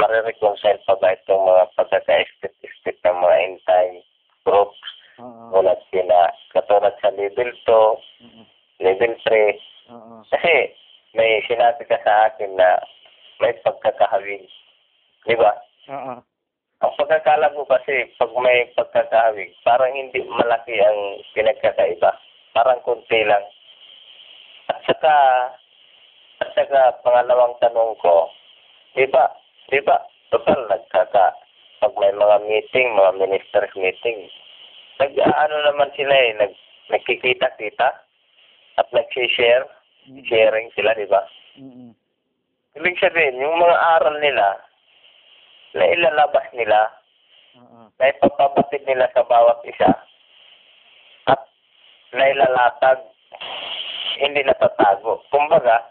marireconcile pa ba itong mga pagkaka-step-step ng mga end-time groups Oo. tulad sina, katulad sa level 2, Mm, level 3, Oo. kasi may sinabi ka sa akin na may pagkakahawig. Di ba? Oo. Ang pagkakala ko kasi, pag may pagkakahawig, parang hindi malaki ang pinagkakaiba. Parang kunti lang. At saka, at saka pangalawang tanong ko, di ba, total nagkaka, pag may mga meeting, mga ministers meeting, nag, ano naman sila eh, nag, nagkikita-kita at nag-share, Mm, sharing sila, di ba? mm, Ibig sabihin, yung mga aral nila, na ilalabas nila, Oo. na ipapabatid nila sa bawat isa, at nailalatag, hindi natatago. Kumbaga,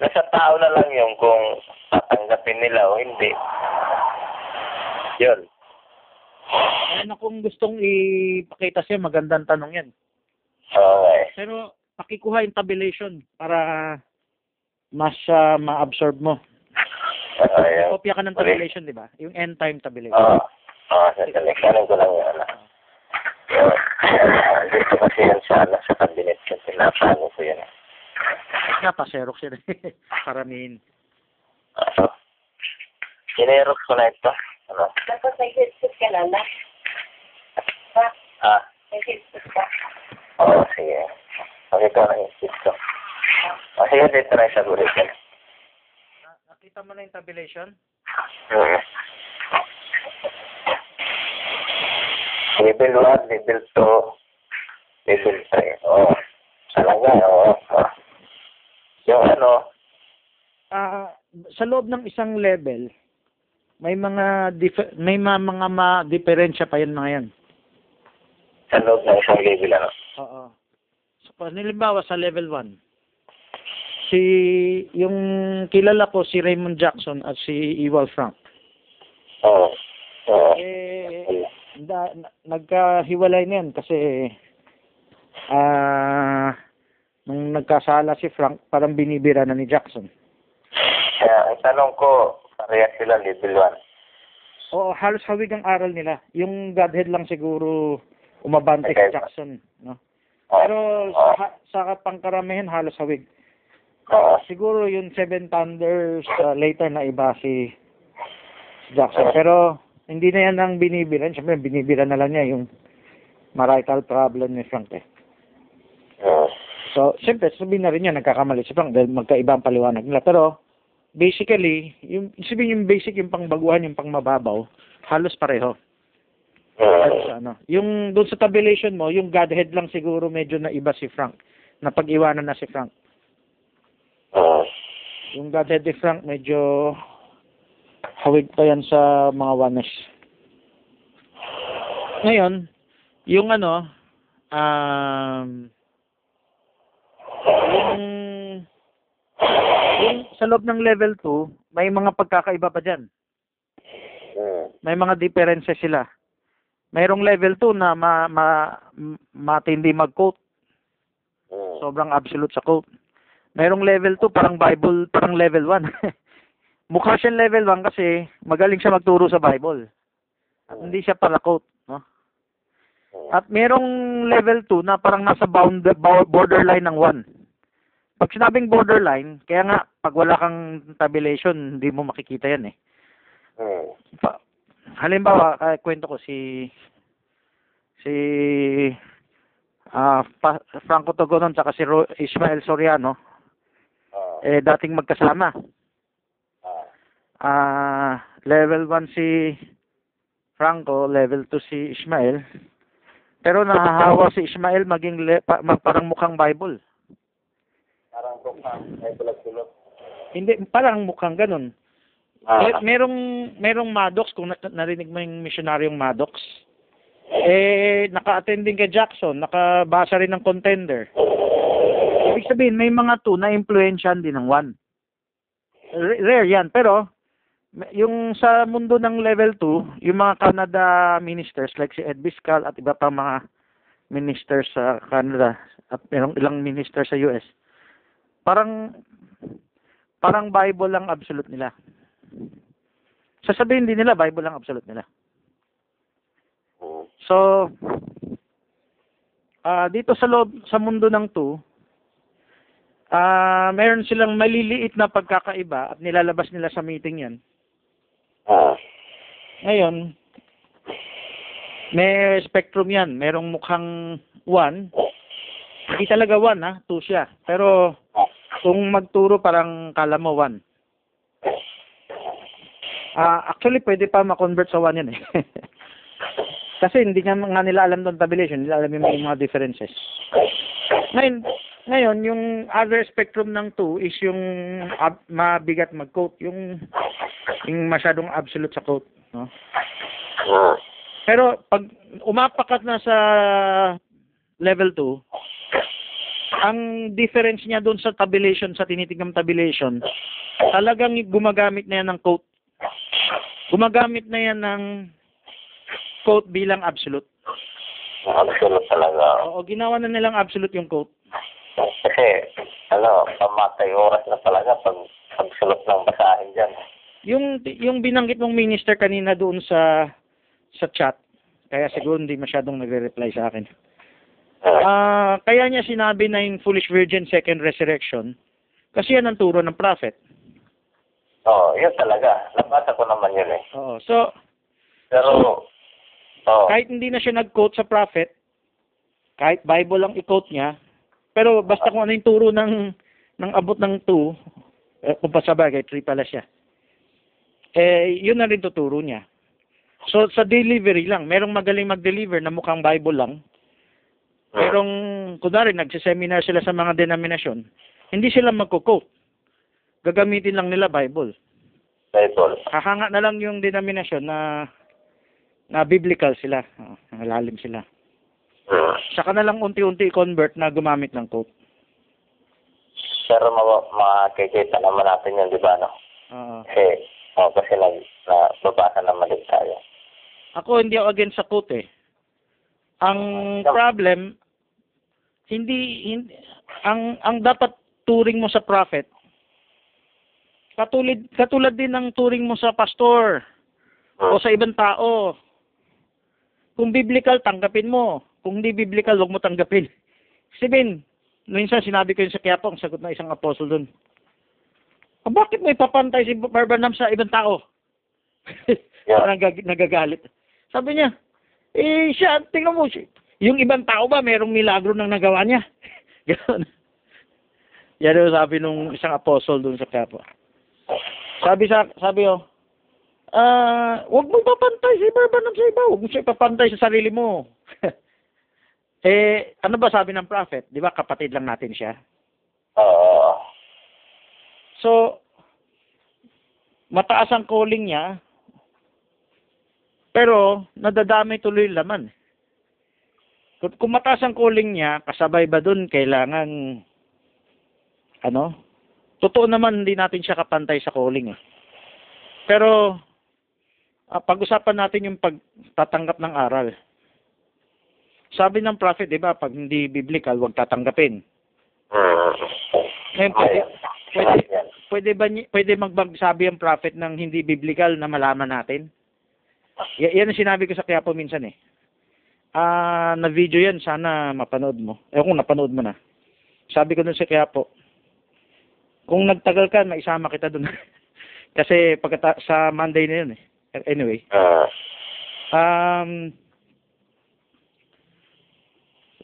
nasa tao na lang yung kung tatanggapin nila o hindi. Yun. Ano kung gustong ipakita sa'yo, magandang tanong yan. Okay. Pero pakikuha yung tabulation para mas ah, ma-absorb mo. Okay. Kopya ka ng tabulation, di ba? Yung end time tabulation. Oo. Oo, sa seleksyonin ko lang yun. ano. Yun. Dito kasi yan sa, ano, sa cabinet ko. Pinapaano ko yan. Napaserok siya. Karamihin. Ano? Sinerox ko na ito. Ano? Dapat may headset ka na na. Ha? Ah, May headset ka. oo, sige. Pakita ko na seat ko. O, sige, dito na yung sagutin. Na- Nakita mo na yung tabulation? Hmm. Level 1, level 2, level 3. Oo. Talaga, oo. oo. Yung ano, Ah, sa loob ng isang level, may mga dif- may mga, mga ma-diferensya pa yan mga yan. sa loob ng isang level, ano? Oo. So, halimbawa sa level 1, si yung kilala ko si Raymond Jackson at si Ewald Frank. Oo. Oo. Eh da, na- nagkahiwalay na yan kasi ah nung nagkasala si Frank, parang binibira na ni Jackson. Kaya, ang tanong ko, parehas sila level 1. Oo, halos hawig ang aral nila. Yung Godhead lang siguro umabante Okay. kay Jackson, no? Oo. Pero sa, sa pangkaramihan halos hawig. Oo. Siguro yung Seven Thunders uh, later na iba si si Jackson. Pero hindi na yan ang binibilan. Siyempre, binibilan na lang niya yung marital problem ni Frank eh. So, siyempre, sabihin na rin niya, nagkakamali si Frank dahil magkaiba ang paliwanag nila. Pero, basically, yung, sabihin yung basic, yung pangbaguhan, yung pangmababaw, halos pareho. Halos Oo. ano. Yung doon sa tabulation mo, yung Godhead lang siguro medyo na iba si Frank. Napag-iwanan na si Frank. Oo. Yung Godhead ni Frank, medyo hawig pa yan sa mga oneness. Ngayon, yung ano, um, yung sa loob ng level 2, may mga pagkakaiba pa dyan. Mm. May mga differences sila. Mayroong level 2 na ma, ma, matindi mag-quote. Mm. Sobrang absolute sa quote. Mayroong level 2, parang Bible, parang level 1. Mukha siyang level 1 kasi magaling siya magturo sa Bible. At hindi siya para quote, no? At merong level 2 na parang nasa bound, bo- borderline ng 1. Pag sinabing borderline, kaya nga, pag wala kang tabulation, hindi mo makikita yan eh. Mm. Pa, halimbawa, uh, kwento ko si si ah pa, Franco Togonon tsaka si Ro, Ismael Soriano Oo. eh dating magkasama. Ah. Ah, level 1 si Franco, level 2 si Ismael. Pero nahahawa si Ismael maging le, pa, parang mukhang Bible. Parang bukang, may tulog-tulog. Hindi parang mukhang ganun. Ah. Eh, merong merong Maddox kung na- narinig mo yung missionaryong Maddox. Eh naka-attend din kay Jackson, nakabasa rin ng contender. Ibig sabihin may mga two na influensyan din ng one. R- rare yan, pero yung sa mundo ng level 2, yung mga Canada ministers like si Ed Biscal at iba pang mga ministers sa Canada at merong ilang minister sa US. Parang parang Bible lang absolute nila. sasabihin din nila, Bible ang absolute nila. So, ah dito sa loob, sa mundo ng two, ah mayroon silang maliliit na pagkakaiba at nilalabas nila sa meeting yan. Ah. Ngayon, may spectrum yan. Merong mukhang 1. Hindi talaga 1 ha, 2 siya. Pero kung magturo parang kala mo 1. Ah, actually pwede pa ma-convert sa 1 yan eh. Kasi hindi nga, nga nila alam doon tabulation, nila alam yung mga differences. Ngayon, ngayon yung other spectrum ng 2 is yung ab- mabigat mag-quote, yung yung masyadong absolute sa quote, no? Pero pag umapakat na sa level 2, ang difference niya doon sa tabulation, sa tinitignan tabulation, talagang gumagamit na yan ng quote. Gumagamit na yan ng quote bilang absolute. Absolute talaga. Oo, ginawa na nilang absolute yung quote. Kasi, ano, pamatay oras na talaga pag absolute ng basahin dyan. Yung yung binanggit mong minister kanina doon sa sa chat, kaya siguro hindi masyadong nagre-reply sa akin. Ah, kaya niya sinabi na yung foolish virgin second resurrection kasi yan ang turo ng prophet. Oo, yun talaga. Nabasa ko naman yun eh. Oo. So, Pero, oo. kahit hindi na siya nag-quote sa prophet, kahit Bible lang i-quote niya, pero basta kung ano yung turo ng ng abot ng 2, eh, kung pasabagay, 3 pala siya. Eh, yun na rin tuturo niya. So, sa delivery lang, merong magaling mag-deliver na mukhang Bible lang, merong, kunwari, nagsiseminar sila sa mga denominasyon, hindi sila magko-quote. Gagamitin lang nila Bible. Bible. Hahanga na lang yung denominasyon na na biblical sila, oh, malalim sila. Hmm. Saka na lang unti-unti convert na gumamit ng quote. Pero ma- makikita naman natin yun, di ba, no? Oo. Kasi, oh, kasi nag, na, babasa naman din tayo. Ako hindi ako against sa quote eh. Ang problem hindi, hindi ang ang dapat turing mo sa prophet katulad katulad din ng turing mo sa pastor o sa ibang tao. Kung biblical, tanggapin mo. Kung hindi biblical, huwag mo tanggapin. Sabihin, minsan sinabi ko yun sa Quiapo, ang sagot ng isang apostol dun. "Ah, bakit mo ipapantay si Barbanam sa ibang tao? Parang gag- nagagalit. Sabi niya, eh siya, tingnan mo, siya, yung ibang tao ba, merong milagro nang nagawa niya? Ganon. Yan yung sabi nung isang apostol dun sa Quiapo. Sabi sa, sabi oh, ah, huwag mo papantay si Barbanam sa iba, huwag mo siya ipapantay sa sarili mo. eh, ano ba sabi ng prophet? Di ba kapatid lang natin siya? Oo. So, mataas ang calling niya, pero nadadamay tuloy laman. Kung, kung mataas ang calling niya, kasabay ba dun kailangan, ano? Totoo naman, hindi natin siya kapantay sa calling eh. Pero, ah, pag-usapan natin yung pagtatanggap ng aral. Sabi ng prophet, di ba, pag hindi biblical, huwag tatanggapin. Ngayon, pwede, pwede, pwede ba pwede magbagsabi ang prophet ng hindi biblical na malaman natin? Y- yan ang sinabi ko sa Quiapo minsan eh. Ah, na video yan, sana mapanood mo. Eh kung napanood mo na. Sabi ko dun sa Quiapo, kung nagtagal ka, maisama kita dun. Kasi pagkata sa Monday na yun eh. Anyway, Hmm. um,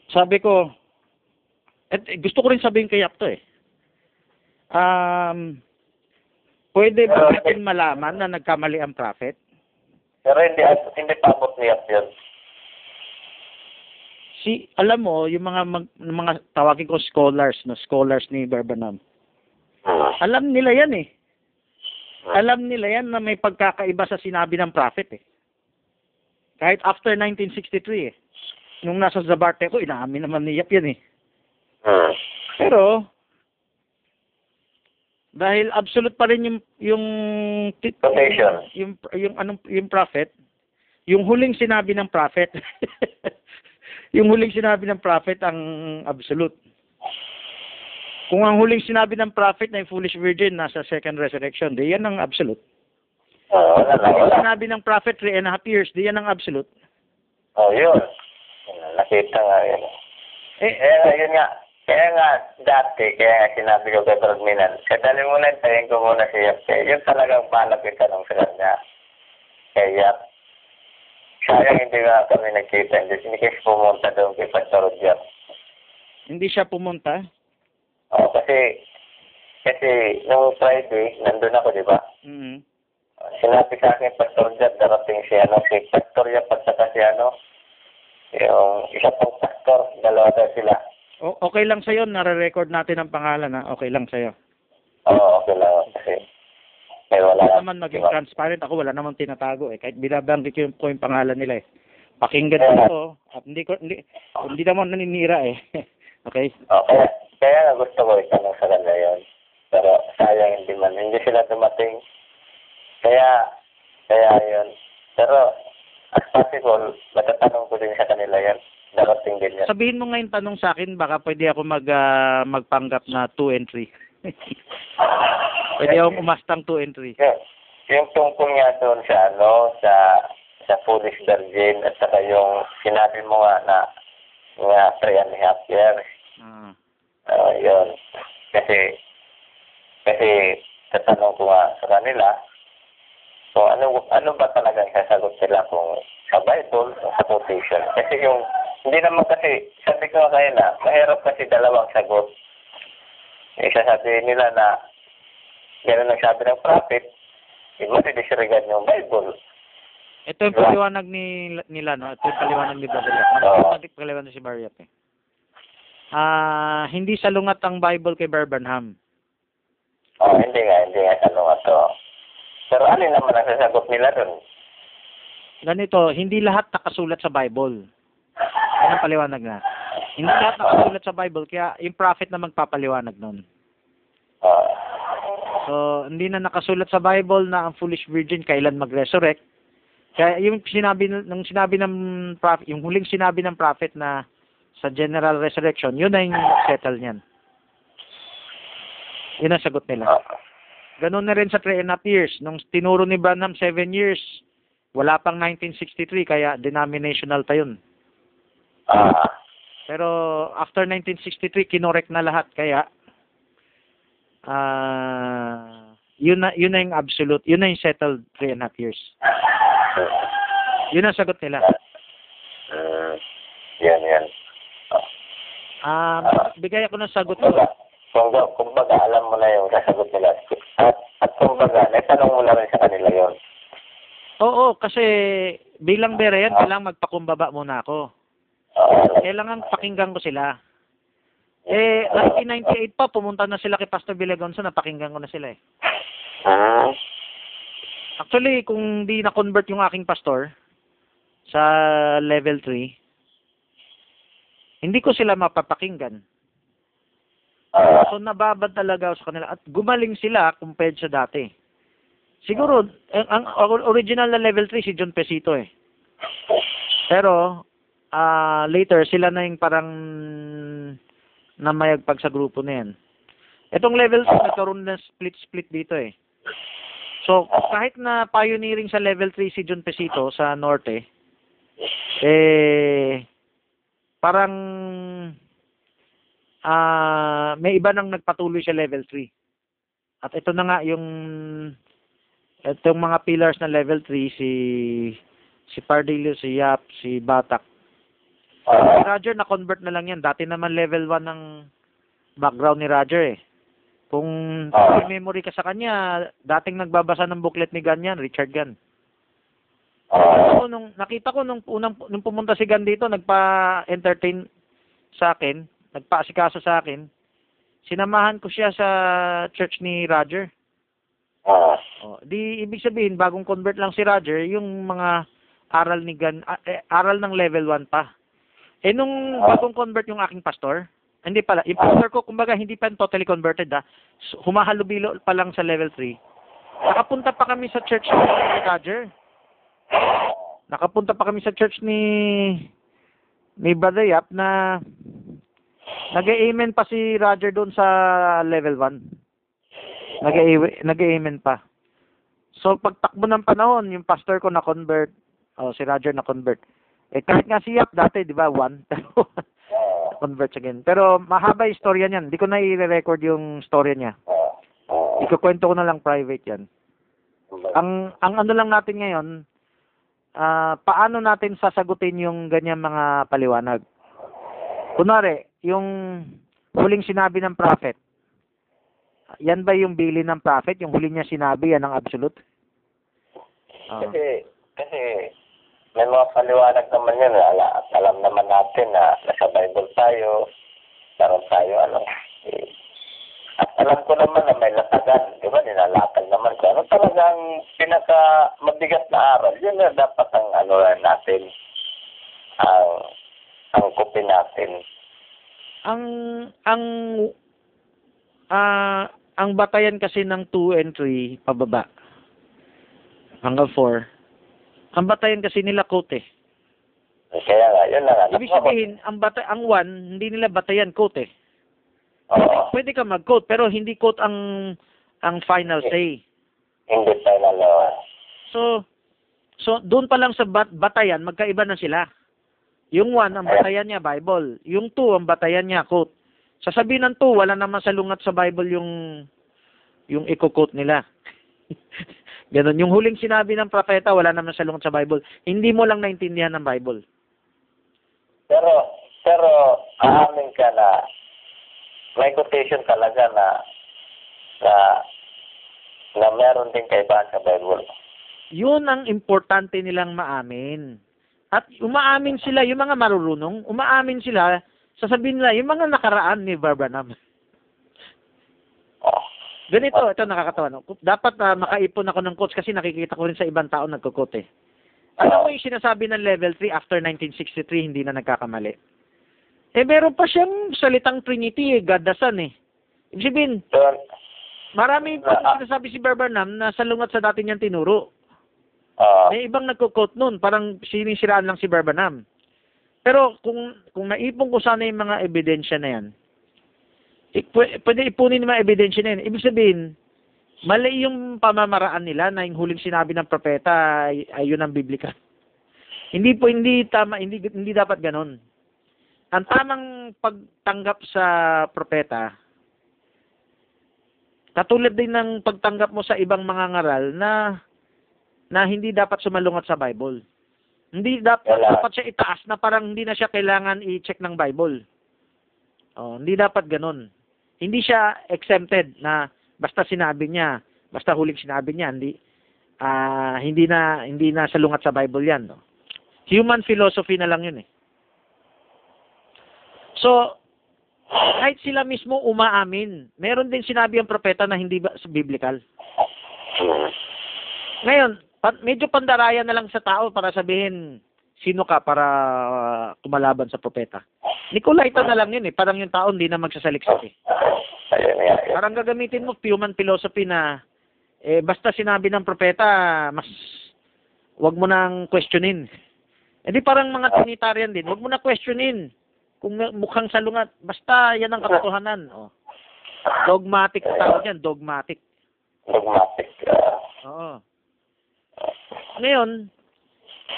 sabi ko, at gusto ko rin sabihin kay Yap to eh. Um, pwede ba natin malaman na nagkamali ang prophet? Pero hindi, hindi pa abot niya yun. Si, alam mo, yung mga mag, mga tawagin ko scholars, no, scholars ni Barbanam. Hmm. Alam nila yan eh. Alam nila yan na may pagkakaiba sa sinabi ng prophet eh. Kahit after 1963 eh. Nung nasa Zabarte ko, inaamin naman ni Yap yan eh. Hmm. Pero, dahil absolute pa rin yung yung Quotation. yung yung anong yung prophet, yung huling sinabi ng prophet. yung huling sinabi ng prophet ang absolute. Kung ang huling sinabi ng prophet na yung foolish virgin nasa second resurrection, di yan ang absolute. Oh, wala na, Yung wala. sinabi ng prophet, three and a half years, di yan ang absolute. Oh, yun. Nakita nga yun. Eh, nga, yun nga. Kaya nga, dati, kaya nga sinabi ko kay Brad kadali mo na, tayin ko muna si Yap. Yun talagang palapit tanong sa kanya. Kaya Yap. Sayang hindi nga kami nagkita. Hindi kasi pumunta doon kay Pastor Yap. hindi siya pumunta. Oh, kasi, kasi nung Friday, nandun ako, di ba? mm Sinabi sa akin, Pastor Yap, darating si ano, si Pastor Yap at saka si ano, yung isa pang pastor, dalawa tayo sila. O- okay lang sa'yo, nare-record natin ang pangalan ha. Okay lang sa'yo. Oo, okay may wala lang. naman maging Diba? transparent ako, wala namang tinatago eh. Kahit binabanggit ko yung, ko yung pangalan nila eh. Pakinggan Yeah. ko to, at hindi ko, hindi, hindi naman naninira eh. okay? Oh, kaya, kaya nga gusto ko itanong sa kanila yun. Pero sayang hindi man. Hindi sila dumating. Kaya, kaya yun. Pero, as possible, matatanong ko din sa kanila yun. Darating din yan. Sabihin mo ngayon tanong sa akin, baka pwede ako mag, ah, magpanggap na 2 and 3. Pwede akong umastang 2 and 3. Yung, yung tungkol nga doon sa ano, sa sa foolish virgin at saka yung sinabi mo nga na nga three and a half years. Ah. Ah, yun. Kasi, kasi tatanong ko nga sa kanila, kung ano, ano ba talaga ang sasagot nila kung sa Bible o sa quotation. Kasi yung, hindi naman kasi, sabi ko nga kayo na, mahirap kasi dalawang sagot. Isa sabihin nila na, gano'n ang sabi ng prophet, iba disregard yung Bible. Ito yung paliwanag ni nila, no? Ito yung paliwanag ni Brother Yap. Ano yung paliwanag si Bar Yap, eh? Ah, hindi salungat ang Bible kay Barbanham. Oh, hindi nga, hindi nga tanong to. Pero ano naman ang sasagot nila doon? Ganito, hindi lahat nakasulat sa Bible. Yan ang paliwanag na. Hindi lahat nakasulat sa Bible, kaya yung prophet na magpapaliwanag nun. So, hindi na nakasulat sa Bible na ang foolish virgin kailan mag-resurrect. Kaya yung sinabi nung sinabi ng prophet, yung huling sinabi ng prophet na sa general resurrection, yun na yung settle niyan. Yun ang sagot nila. Ganun na rin sa three and a half years. Nung tinuro ni Branham seven years, wala pang 1963, kaya denominational pa yun. Ah, Pero after 1963, kinorek na lahat. Kaya, ah yun na, yun na yung absolute, yun na yung settled three and a half years. Yun ang sagot nila. mm, yan, yan. Um, bigay ako ng sagot ko. Kumbaga, kumbaga, kumbaga, alam mo na yung sasagot nila. At, at kumbaga, naitanong mo na rin sa kanila yun. Oo, kasi bilang Berean, kailangan magpakumbaba muna ako. Kailangan pakinggan ko sila. Eh, 1998 pa, pumunta na sila kay Pastor Villagonso, napakinggan ko na sila eh. ah, Actually, kung di na-convert yung aking pastor sa level 3, hindi ko sila mapapakinggan. So, nababad talaga sa kanila. At gumaling sila compared sa dati. Siguro, ang, ang original na level 3 si John Pesito eh. Pero, ah later, sila na yung parang namayagpag sa grupo na yan. Itong level 2, nagkaroon ng split-split dito eh. So, kahit na pioneering sa level 3 si John Pesito sa Norte, eh, parang ah may iba nang nagpatuloy sa level 3. At ito na nga yung itong mga pillars ng level 3 si si Pardillo, si Yap, si Batak. Si ah, Roger na convert na lang yan. Dati naman level 1 ng background ni Roger eh. Kung may memory ka sa kanya, dating nagbabasa ng booklet ni Ganyan, Richard Gan. ah, Ako nung nakita ko nung unang nung pumunta si Gan dito, nagpa-entertain sa akin, nagpa-asikaso sa akin. Sinamahan ko siya sa church ni Roger. ah, Oh, di ibig sabihin bagong convert lang si Roger, yung mga aral ni Gan eh, aral ng level 1 pa. Eh nung bagong convert yung aking pastor, hindi pala, yung pastor ko kumbaga hindi pa totally converted ah. So, Humahalubilo pa lang sa level 3. Nakapunta pa kami sa church ni Roger. Nakapunta pa kami sa church ni ni Brother Yap na nag-amen pa si Roger doon sa level 1. Nag-amen pa. So, pagtakbo ng panahon, yung pastor ko na-convert, oh, si Roger na-convert. Eh, kahit nga si Yap dati, di ba, one, pero converts again. Pero mahaba yung storya niyan. Hindi ko na i-record yung storya niya. Ikukwento ko na lang private yan. Ang ang ano lang natin ngayon, ah paano natin sasagutin yung ganyang mga paliwanag? Kunwari, yung huling sinabi ng prophet, yan ba yung bili ng prophet? Yung huli niya sinabi, yan ang absolute? Ah. Kasi, kasi, may mga paliwanag naman yun. Ala, at alam naman natin na nasa Bible tayo, meron tayo, ano, eh, at alam ko naman na may latagan, di ba, nilalakal naman ko. Ano talagang pinaka mabigat na aral, yun na dapat ang ano natin, ang ang kupin natin. ang ang ah ang batayan kasi ng 2 and 3 pababa hanggang 4 ang batayan kasi nila quote eh Kaya nga, yun na nga. ibig sabihin ang bata ang 1 hindi nila batayan eh Oo, pwede ka mag-quote pero hindi quote ang ang final say. Hindi tayo nalawa. so so doon pa lang sa bat- batayan magkaiba na sila. Yung 1 ang batayan niya Bible. Yung 2 ang batayan niya quote sasabihin ng 2 wala naman salungat sa Bible yung yung i-quote nila Ganon. Yung huling sinabi ng propeta, wala naman salungat sa Bible. Hindi mo lang naintindihan ng Bible. Pero, pero, aamin ka na, may quotation talaga na, na, na meron din kaibahan sa Bible. Yun ang importante nilang maamin. At umaamin sila, yung mga marurunong, umaamin sila, sasabihin nila, yung mga nakaraan ni Barbara Oh. Ganito, ito nakakatawa. No? Dapat ah, makaipon ako ng quotes kasi nakikita ko rin sa ibang tao nagko-quote eh. Alam mo yung sinasabi ng level 3 after 1963 hindi na nagkakamali. Eh meron pa siyang salitang Trinity eh, God the Son eh. Ibig sabihin, marami pa sinasabi si Barbara na salungat sa dati niyang tinuro. ah, May ibang nagko-quote nun, parang sinisiraan lang si Barbanam. Pero kung kung naipon ko sana yung mga ebidensya na yan, pwede ipunin yung mga ebidensya na yan. Ibig sabihin, mali yung pamamaraan nila na yung huling sinabi ng propeta ay, ay yun ang biblika. Hindi po, hindi tama, hindi, hindi dapat ganon. Ang tamang pagtanggap sa propeta, katulad din ng pagtanggap mo sa ibang mga ngaral na na hindi dapat sumalungat sa Bible. Hindi dapat Wala. dapat siya itaas na parang hindi na siya kailangan i-check ng Bible. Oh, hindi dapat ganun. Hindi siya exempted na basta sinabi niya, basta huling sinabi niya, hindi ah hindi na hindi na salungat sa Bible 'yan, no. Human philosophy na lang 'yun eh. So, kahit sila mismo umaamin, meron din sinabi ang propeta na hindi ba biblical. Ngayon, medyo pandarayan na lang sa tao para sabihin sino ka para uh, kumalaban sa propeta. Nicolaita na lang yun eh. Parang yung tao hindi na magsasaliksik eh. Parang gagamitin mo human philosophy na eh basta sinabi ng propeta, mas wag mo nang questionin. Eh di parang mga Trinitarian din, wag mo na questionin. Kung mukhang salungat, basta yan ang katotohanan. Oh. Dogmatic tawag yan, dogmatic. Dogmatic. ah, Oo. Ngayon,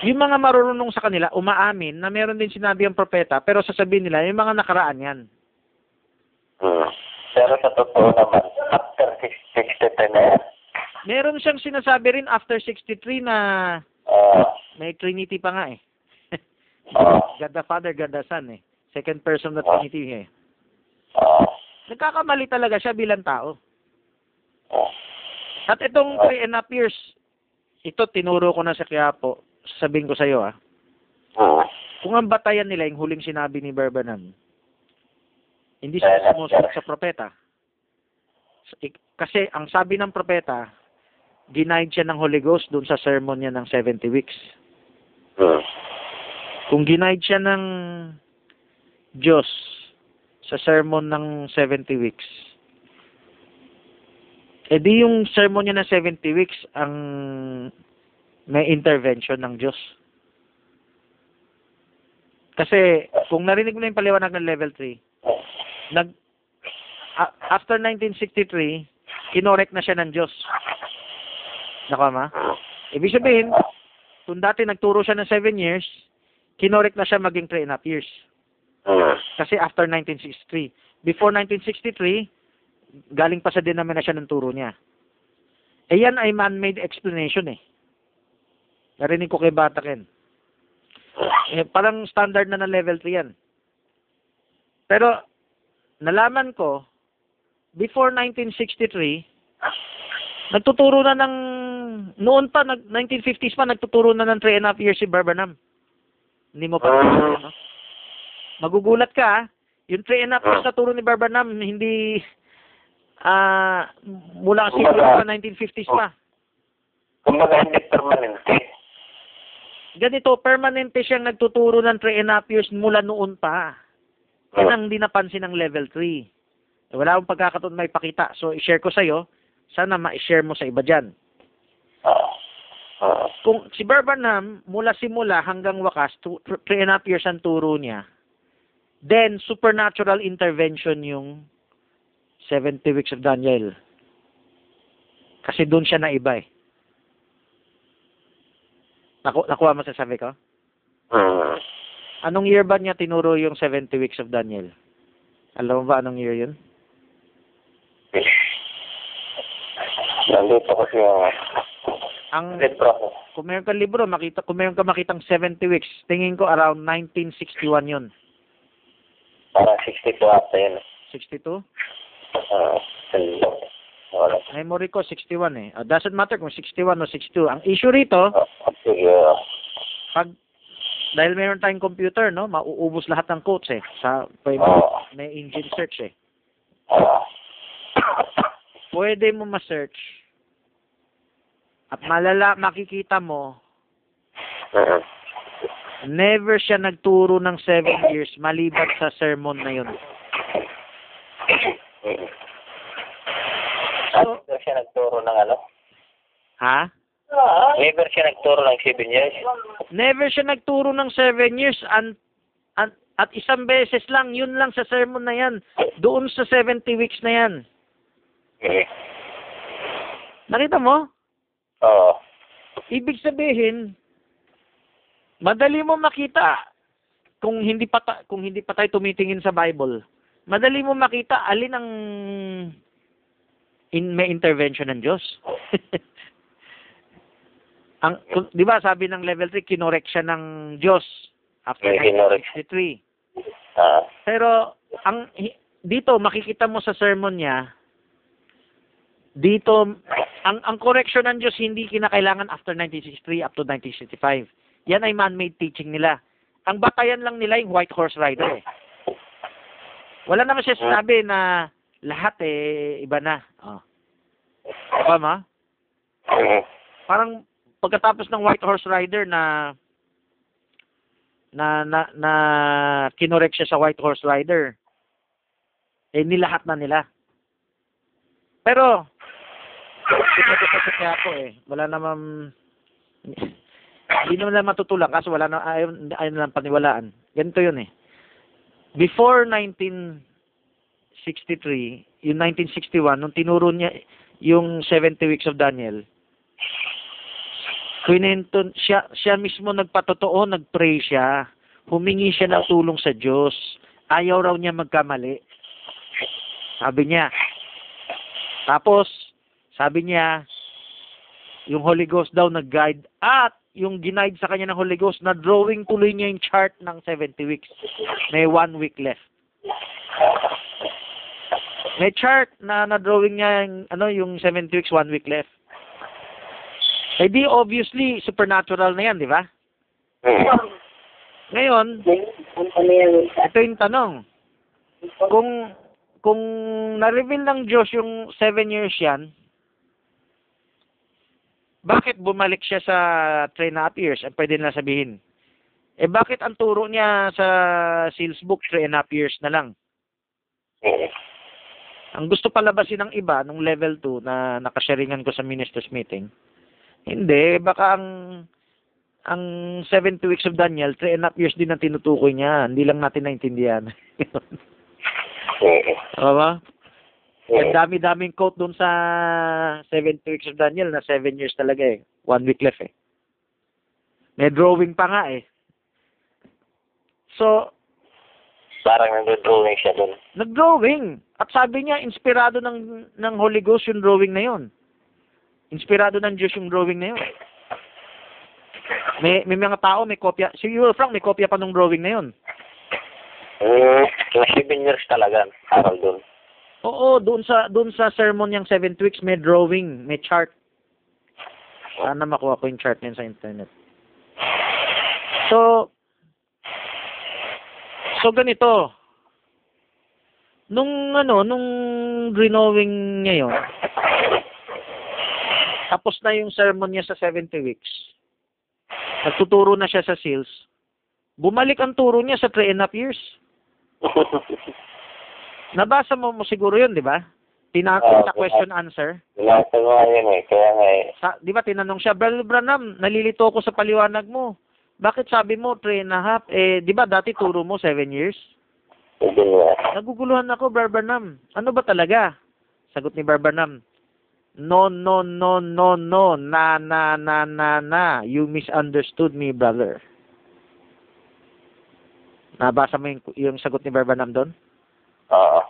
yung mga marurunong sa kanila, umaamin na meron din sinabi ang propeta, pero sasabihin nila, yung mga nakaraan yan. mm. Pero sa totoo naman, after 63 na yan, Meron siyang sinasabi rin after 63 na ah, may Trinity pa nga eh. ah, God the Father, God the Son eh. Second person na Trinity eh. ah, Nagkakamali talaga siya bilang tao. ah, At itong three and a half years, ito tinuro ko na sa Quiapo, sabihin ko sa iyo ah. mm. Kung ang batayan nila yung huling sinabi ni Barbanam, hindi sila sumusunod sa propeta. Kasi ang sabi ng propeta, denied siya ng Holy Ghost doon sa sermon niya ng 70 weeks. Mm. Kung denied siya ng Diyos sa sermon ng 70 weeks, edi yung sermon niya ng 70 weeks ang may intervention ng Diyos. Kasi kung narinig mo na yung paliwanag ng level 3, nag after 1963, kinorek na siya ng Diyos. Nakama? Ibig sabihin, kung dati nagturo siya ng 7 years, kinorek na siya maging 3 and a half years. Kasi after 1963. Before 1963, galing pa sa denominasyon siya ng turo niya. Eh yan ay man-made explanation eh. Narinig ko kay Bataken. Eh, parang standard na ng level 3 yan. Pero, nalaman ko, before 1963, nagtuturo na ng, noon pa, nag, 1950s pa, nagtuturo na ng 3 and a half years si Barbanam. Hindi mo pa, no? Magugulat ka, yung 3 and a half years na turo ni Barbanam, hindi, ah, mula kasi pa 1950s pa. Kumbaga hindi permanente. Ganito, permanente siyang nagtuturo ng 3 and a half years mula noon pa. Yan ang hindi napansin ng level 3. Eh, wala akong pagkakataon may pakita. So, i-share ko sa'yo. Sana ma-share mo sa iba dyan. Oo. Oo. Kung si Barbanam, mula simula hanggang wakas, 3 and a half years ang turo niya, then supernatural intervention yung 70 weeks of Daniel. Kasi doon siya naiba eh. Naku nakuha mo sa sabi ko? Mm. Anong year ba niya tinuro yung 70 weeks of Daniel? Alam mo ba anong year yun? Nandito kasi yung Ang libro ko. kung meron kang libro, makita kung meron ka makitang 70 weeks, tingin ko around 1961 yun. Parang 62 ata yun. 62? Oo. Wala. Memory ko 61 eh. Uh, doesn't matter kung 61 o 62. Ang issue rito. Sige. oo. pag dahil meron tayong computer, no, mauubos lahat ng quotes eh. Sa may, Oo. may engine search eh. Oo. Pwede mo ma-search at malala makikita mo Mm. never siya nagturo ng 7 years maliban sa sermon na yun. Siya nagturo ng ano? ha? Never siya nagturo ng 7 years? Never siya nagturo ng 7 years and, and at isang beses lang, yun lang sa sermon na yan. Doon sa 70 weeks na yan. Mm. Nakita mo? Oo. Ibig sabihin, madali mo makita kung hindi pa ta- kung hindi pa tayo tumitingin sa Bible. Madali mo makita alin ang in may intervention ng Diyos. ang 'di ba sabi ng level 3 kinorek siya ng Diyos after May kinorek. 1963. Ah. Pero ang dito makikita mo sa sermon niya dito ang ang correction ng Diyos hindi kinakailangan after 1963 up to 1965. Yan ay man-made teaching nila. Ang batayan lang nila yung white horse rider eh. Wala naman siya sinabi na lahat eh iba na. Oh. Tama? Mm. Parang pagkatapos ng white horse rider na na na, na kinorek siya sa white horse rider eh nilahat na nila. Pero kaya ako eh. Wala namang hindi naman lang matutulak kasi wala na ayaw, ayaw na lang paniwalaan. Ganito yun eh. Before 1963, yung 1961, nung tinuro niya yung 70 weeks of Daniel, kwento, siya, siya mismo nagpatotoo, nagpray siya, humingi siya ng tulong sa Diyos. Ayaw raw niya magkamali. Sabi niya. Tapos, sabi niya, yung Holy Ghost daw nag-guide at yung ginaid sa kanya ng Holy Ghost na drawing tuloy niya yung chart ng 70 weeks. May one week left. May chart na na-drawing niya yung, ano, yung 70 weeks, one week left. Eh di obviously supernatural na yan, di ba? Ngayon, ito yung tanong. Kung kung na-reveal ng Diyos yung seven years yan, bakit bumalik siya sa three and a half years? Ang pwede na sabihin. Eh bakit ang turo niya sa sales book three and a half years na lang? Ang gusto palabasin ng iba nung level 2 na nakasharingan ko sa ministers meeting, hindi, baka ang ang 70 weeks of Daniel, three and a half years din ang tinutukoy niya. Hindi lang natin naintindihan. Mm. Tama? Ang dami-daming quote doon sa 70 weeks of Daniel na 7 years talaga eh. One week left eh. May drawing pa nga eh. So, Parang nag-drawing siya dun. nag-drawing. At sabi niya, inspirado ng, ng Holy Ghost yung drawing na yon. Inspirado ng Diyos yung drawing na yon. May, may mga tao, may kopya. Si Euro Frank, may kopya pa ng drawing na yon. Hmm, yung 7 years talaga, aral dun. Oo, doon sa doon sa sermon yung 7 weeks may drawing, may chart. Sana makuha ko yung chart niyan sa internet. So So ganito. Nung ano, nung drawing niya yun, tapos na yung sermon niya sa 70 weeks. Nagtuturo na siya sa seals. Bumalik ang turo niya sa 3 and a half years. Nabasa mo mo siguro yun, di ba? Tinatong Oo, sa question answer. Ko nga yun eh, kaya nga eh. Sa, di ba tinanong siya, Brother Branham, nalilito ako sa paliwanag mo. Bakit sabi mo three and a half? Eh, di ba dati turo mo seven years? Naguguluhan ako, Brother Branham. Ano ba talaga? Sagot ni Brother Branham, No, no, no, no, no. Na, na, na, na, na. You misunderstood me, brother. Nabasa mo yung, yung sagot ni Brother Branham doon? Oo.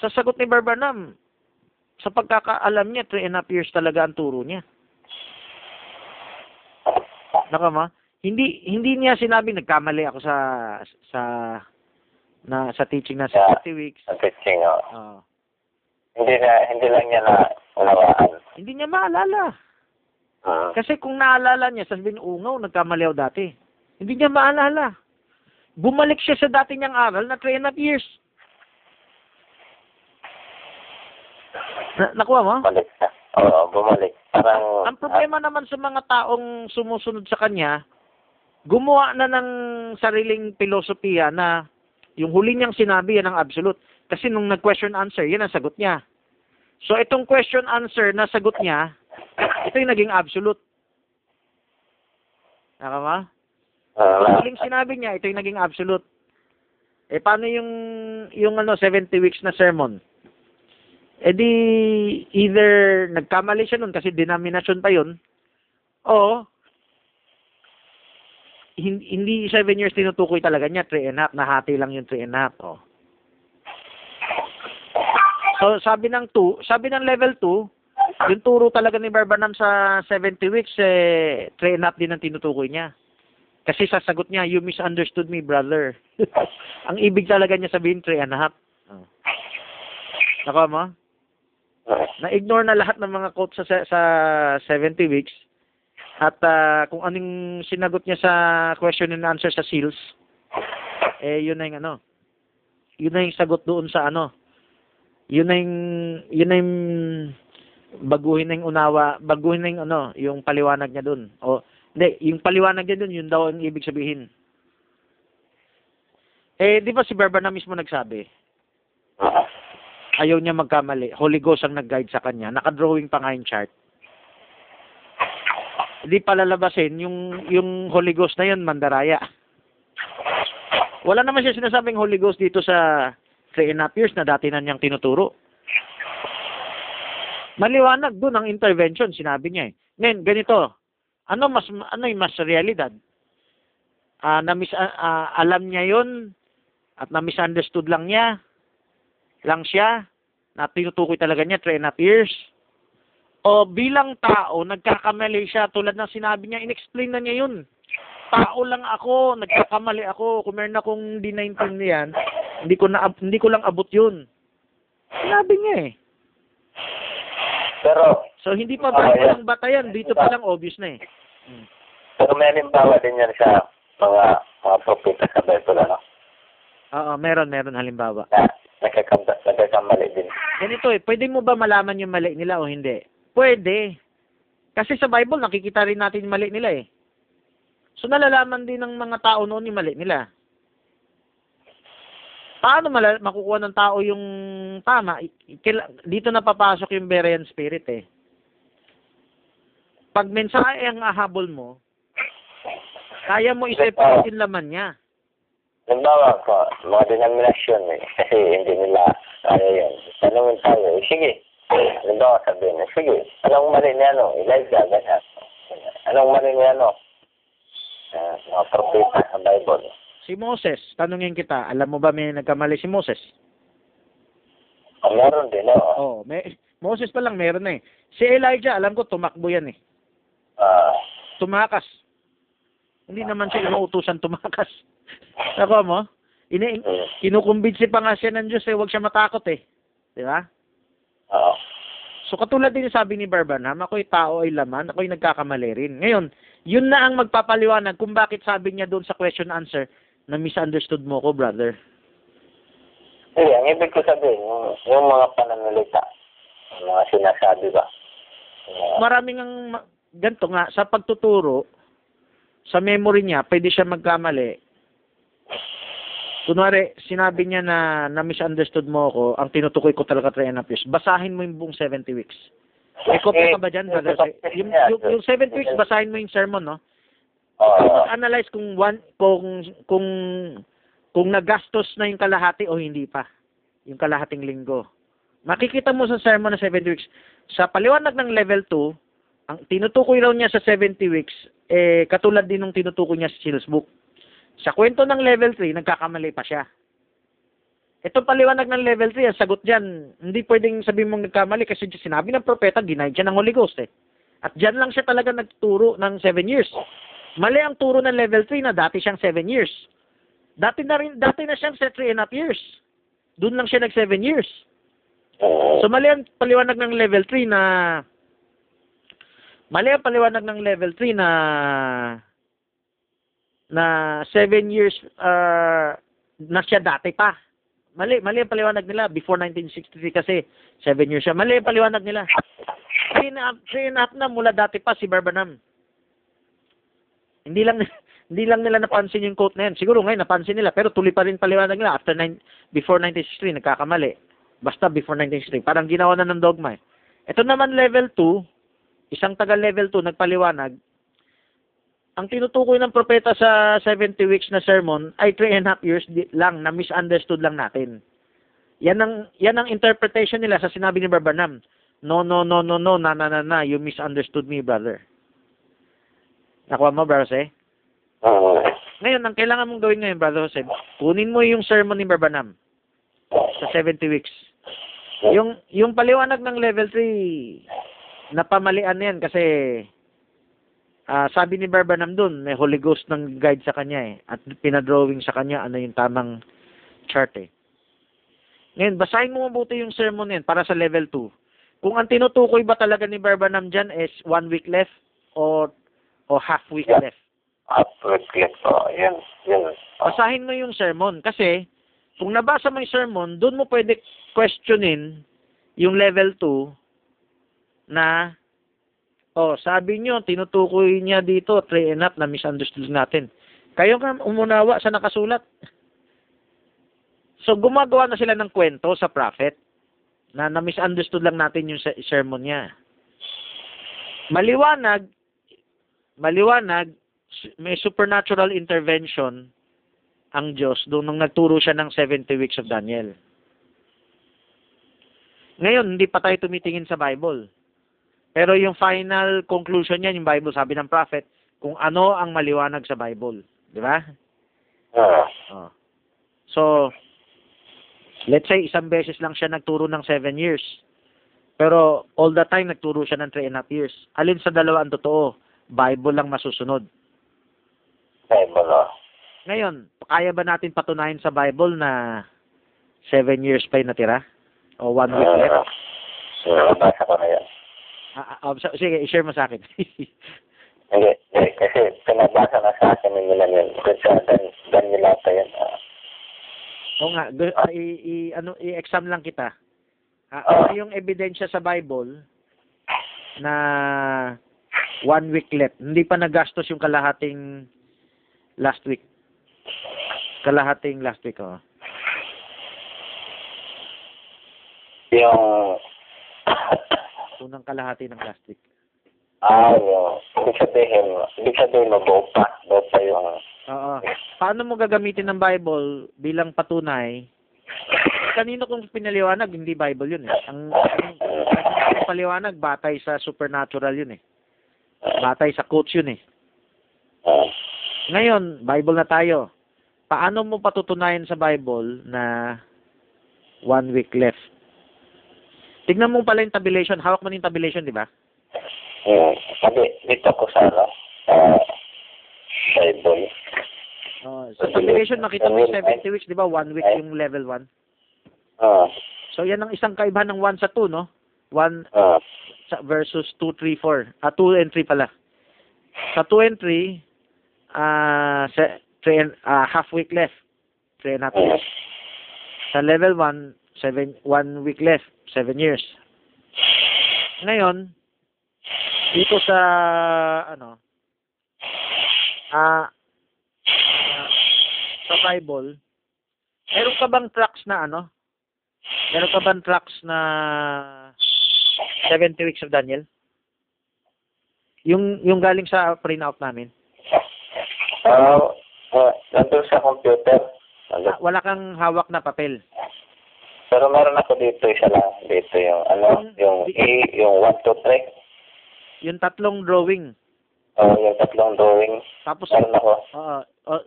Sa sagot ni Barbanam, sa pagkakaalam niya, three and a half years talaga ang turo niya. Nakama? Hindi hindi niya sinabi nagkamali ako sa sa na sa teaching na sa 50 weeks. Ang teaching, oo. Oo. Hindi na, hindi lang niya na unawaan. hindi niya maalala. Hmm. Kasi kung naalala niya, sabihin, ungaw, nagkamali ako dati. Hindi niya maalala. Bumalik siya sa dati niyang aral na three and a half years. Na, nakuha mo? Bumalik na. Oo, bumalik. Parang, Ang problema naman sa mga taong sumusunod sa kanya, gumawa na ng sariling filosofiya na yung huli niyang sinabi yan ang absolute. Kasi nung nag-question answer, yan ang sagot niya. So itong question answer na sagot niya, ito yung naging absolute. Nakama? ah, Ang huling sinabi niya, ito yung naging absolute. Eh paano yung yung ano 70 weeks na sermon? Eh di either nagkamali siya nun kasi denomination pa yun o hindi, hindi 7 years tinutukoy talaga niya, 3 and a half, nahati lang yung 3 and a half. Oh. So sabi ng 2, sabi ng level 2, yung turo talaga ni Barbanam sa 70 weeks, eh, 3 and a half din ang tinutukoy niya. Kasi sasagot niya, you misunderstood me, brother. ang ibig talaga niya sabihin, 3 and a half. Oh. Naka mo? Na-ignore na lahat ng mga quotes sa, sa 70 weeks. At ah, kung anong sinagot niya sa question and answer sa seals, eh, yun na yung ano. Yun na yung sagot doon sa ano. Yun na yung, yun na yung baguhin na yung unawa, baguhin na yung ano, yung paliwanag niya doon. O, hindi, yung paliwanag niya doon, yun daw ang ibig sabihin. Eh, di ba si Berber na mismo nagsabi? Ayaw niya magkamali. Holy Ghost ang nag-guide sa kanya. Nakadrawing pa nga yung chart. Hindi palalabasin yung yung Holy Ghost na yun, mandaraya. Wala naman siya sinasabing Holy Ghost dito sa three and a half years na dati na niyang tinuturo. Maliwanag doon ang intervention, sinabi niya eh. Ngayon, ganito, ano mas ano yung mas realidad? Ah, na mis, ah, ah, alam niya 'yon at na misunderstood lang niya lang siya na tinutukoy talaga niya three and a half years. O bilang tao, nagkakamali siya tulad ng sinabi niya, inexplain na niya yun. Tao lang ako, nagkakamali ako, kung meron akong di naintindihan, hindi ko na hindi ko lang abot yun. Sinabi niya eh. Pero, So hindi pa Ah, ba yeah. lang batayan, dito pa lang obvious na eh. pero may halimbawa din yan sa mga mga propeta sa Bible, ano? Oo, meron, meron halimbawa. Na nagkakamali, nagkakamali din. Ganito eh, pwede mo ba malaman yung mali nila o hindi? Pwede. Kasi sa Bible, nakikita rin natin mali nila eh. So nalalaman din ng mga tao noon yung mali nila. Paano mala- makukuha ng tao yung tama? Dito na papasok yung Berean spirit eh. Pag mensahe ang ahabol mo, kaya mo i-separate yung laman niya. Halimbawa ko, mga denominasyon eh, kasi hindi nila kaya yan. Tanungin tayo, sige. Halimbawa sabihin, eh, sige, anong mali ni ano? Elijah, ganyan. Anong mali ni ano? Uh, mga propeta sa Bible. Si Moses, tanungin kita, alam mo ba may nagkamali si Moses? Oh, meron din, no? Oh, may Moses pa lang meron na eh. Si Elijah, alam ko tumakbo yan eh. Ah, Tumakas. Hindi naman siya inuutusan tumakas. Ako mo? Ini mm, kinukumbinsi pa nga siya ng Diyos eh, huwag siya matakot eh. Di ba? So katulad din sabi ni Barbanam, ako'y tao ay laman, ako'y nagkakamali rin. Ngayon, yun na ang magpapaliwanag kung bakit sabi niya doon sa question answer na misunderstood mo ko, brother. Hindi, ang ibig ko sabihin, yung, yung mga pananalita, yung mga sinasabi ba? Yung, Maraming ang ganito nga sa pagtuturo sa memory niya, pwede siya magkamali. Kunwari, sinabi niya na na misunderstood mo ako, ang tinutukoy ko talaga 3 and a half years. Basahin mo yung buong 70 weeks. May kopya ka ba dyan, brother? Yung, yung, yung 70 weeks, basahin mo yung sermon, no? Oo. Analyze kung one, kung, kung, kung nagastos na yung kalahati o hindi pa. Yung kalahating linggo. Makikita mo sa sermon na 70 weeks. Sa paliwanag ng level 2, ang tinutukoy raw niya sa 70 weeks, eh, katulad din ng tinutukoy niya sa Sales Book. Sa kwento ng level 3, nagkakamali pa siya. Ito paliwanag ng level 3, ang sagot dyan, hindi pwedeng sabihin mong nagkamali kasi sinabi ng propeta, denied siya ng Holy Ghost eh. At dyan lang siya talaga nagturo ng 7 years. Mali ang turo ng level 3 na dati siyang 7 years. Dati na rin, dati na siyang 3 and a half years. Doon lang siya nag 7 years. So mali ang paliwanag ng level 3 na mali ang paliwanag ng level 3 na na 7 years uh, na siya dati pa. Mali, mali ang paliwanag nila before 1963 kasi 7 years siya. Mali ang paliwanag nila. 3 and a half, na mula dati pa si Barbanam. Hindi lang hindi lang nila napansin yung quote na yan. Siguro ngayon napansin nila pero tuloy pa rin paliwanag nila after nine, before 1963 nagkakamali. Basta before 1963. Parang ginawa na ng dogma eh. Ito naman level 2, isang taga level 2 nagpaliwanag. Ang tinutukoy ng propeta sa 70 weeks na sermon ay 3 and a half years lang na misunderstood lang natin. Yan ang yan ang interpretation nila sa sinabi ni Barbanam. No, no, no, no, no, na, na, na, na, you misunderstood me, brother. Nakuha mo, brother Jose? Oo. Ngayon, ang kailangan mong gawin ngayon, brother Jose, kunin mo yung sermon ni Barbanam sa 70 weeks. Yung yung paliwanag ng level 3 napamalian na yan kasi ah, sabi ni Barbanam dun, may Holy Ghost ng guide sa kanya eh. At pinadrawing sa kanya ano yung tamang chart eh. Ngayon, basahin mo mabuti yung sermon yan para sa level 2. Kung ang tinutukoy ba talaga ni Barbanam dyan is one week left or o half week Yeah. left. Upward-click po. Yun, yun. Basahin mo yung sermon kasi kung nabasa mo yung sermon, doon mo pwede questionin yung level 2 na oh, sabi nyo, tinutukoy niya dito, 3 and up na misunderstood natin. Kayo nga umunawa sa nakasulat. So, gumagawa na sila ng kwento sa prophet na na-misunderstood lang natin yung se- sermon niya. Maliwanag, maliwanag, may supernatural intervention ang Diyos doon nung nagturo siya ng 70 weeks of Daniel. Ngayon, hindi pa tayo tumitingin sa Bible. Pero yung final conclusion niyan, yung Bible, sabi ng prophet, kung ano ang maliwanag sa Bible. Di ba? Oo. Oh. So, let's say isang beses lang siya nagturo ng 7 years. Pero all the time nagturo siya ng 3 and a half years. Alin sa dalawa ang totoo? Bible lang masusunod. Bible, oh. Ngayon, kaya ba natin patunayan sa Bible na 7 years pa yung natira? O 1 week left? Oo, Nabasa ko na yan. Ah, ah, ah, sige, i-share mo sa akin. Hindi, hindi, kasi pinabasa na sa akin ng nila yun. Kung sa Dan, Daniel ata yun. ah. Oo nga, gu- ah, i, i- ano, i-exam lang kita. Ah, Ah. ano yung ebidensya sa Bible na one week left? Hindi pa nagastos yung kalahating last week. Kalahating last week, oh. Yung, Unang kalahati ng last week. ah, yung, ibig sabihin, ibig sabihin mo, buo pa, buo pa yung, Oo. Paano mo gagamitin ng Bible bilang patunay kanino kung pinaliwanag, hindi Bible yun eh. Ang, ang, ang paliwanag, batay sa supernatural yun eh. Batay sa quotes yun eh. Ngayon, Bible na tayo. Paano mo patutunayan sa Bible na one week left? Tignan mo pala yung tabulation. Hawak mo na yung tabulation, di ba? Hmm. Sabi, dito ko sa ano, ah, Bible. Oh, sa tabulation, makita mo yung 70 weeks, di ba? One week yung level 1. Ah, So, yan ang isang kaibahan ng 1 sa 2, no? 1 ah, sa- versus 2, 3, 4. Ah, 2 and 3 pala. Sa 2 and 3, ah, sa, three and, ah, half week left. 3 and a half ah. years. Sa level 1, 7, 1 week left. 7 years. Ngayon, dito sa, ano, ah, ah, sa Bible, meron ka bang tracks na, ano, meron ka bang tracks na 70 weeks of Daniel? Yung, yung galing sa print out namin. Ah, ah, nandun sa computer. Ah, Wala kang hawak na papel. Pero meron ako dito, isa lang. Dito yung, ano, yung E, yung 1, 2, 3. Yung tatlong drawing. Oh, yung tatlong drawing. Tapos, Meron ako. Oo. uh,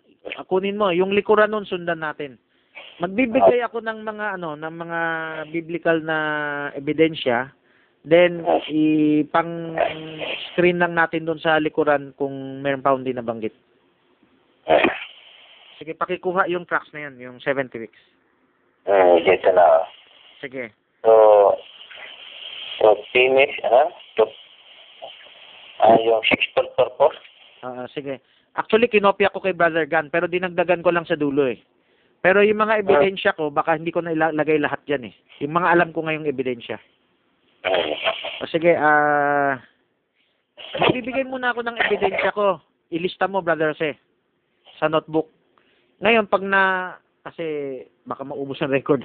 kunin mo, yung likuran nun sundan natin. Magbibigay ako ng mga ano, ng mga biblical na ebidensya. Then ipang screen lang natin doon sa likuran kung meron pa hindi nabanggit. Sige, pakikuha yung tracks na yan, yung 70 weeks. Hmm, dito na. Sige. So, so finish, ha? So, ah, yung six-fold purpose. Ah, sige. Actually, kinopya ko kay Brother Gan, pero dinagdagan ko lang sa dulo eh. Pero yung mga ebidensya ko, baka hindi ko na ilalagay lahat yan eh. Yung mga alam ko ngayong ebidensya. O sige, ah... magbibigay muna ako ng ebidensya ko. Ilista mo, Brother Jose, sa notebook. Ngayon, pag na... Kasi baka maubos ang record.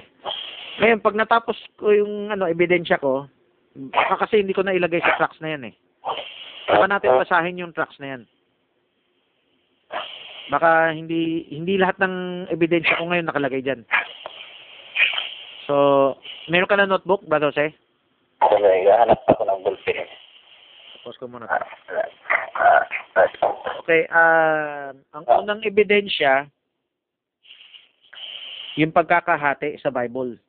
Ngayon, pag natapos ko yung ano, ebidensya ko, baka kasi hindi ko na ilagay sa tracks na yan eh. Baka natin basahin yung tracks na yan. Baka hindi hindi lahat ng ebidensya ko ngayon nakalagay diyan. So, meron ka na notebook, Brother Jose? So, naghahanap ako ng bullpen. Tapos ko muna. Ah, ah, ah, Okay, ah ang unang ebidensya, yung pagkakahati sa Bible.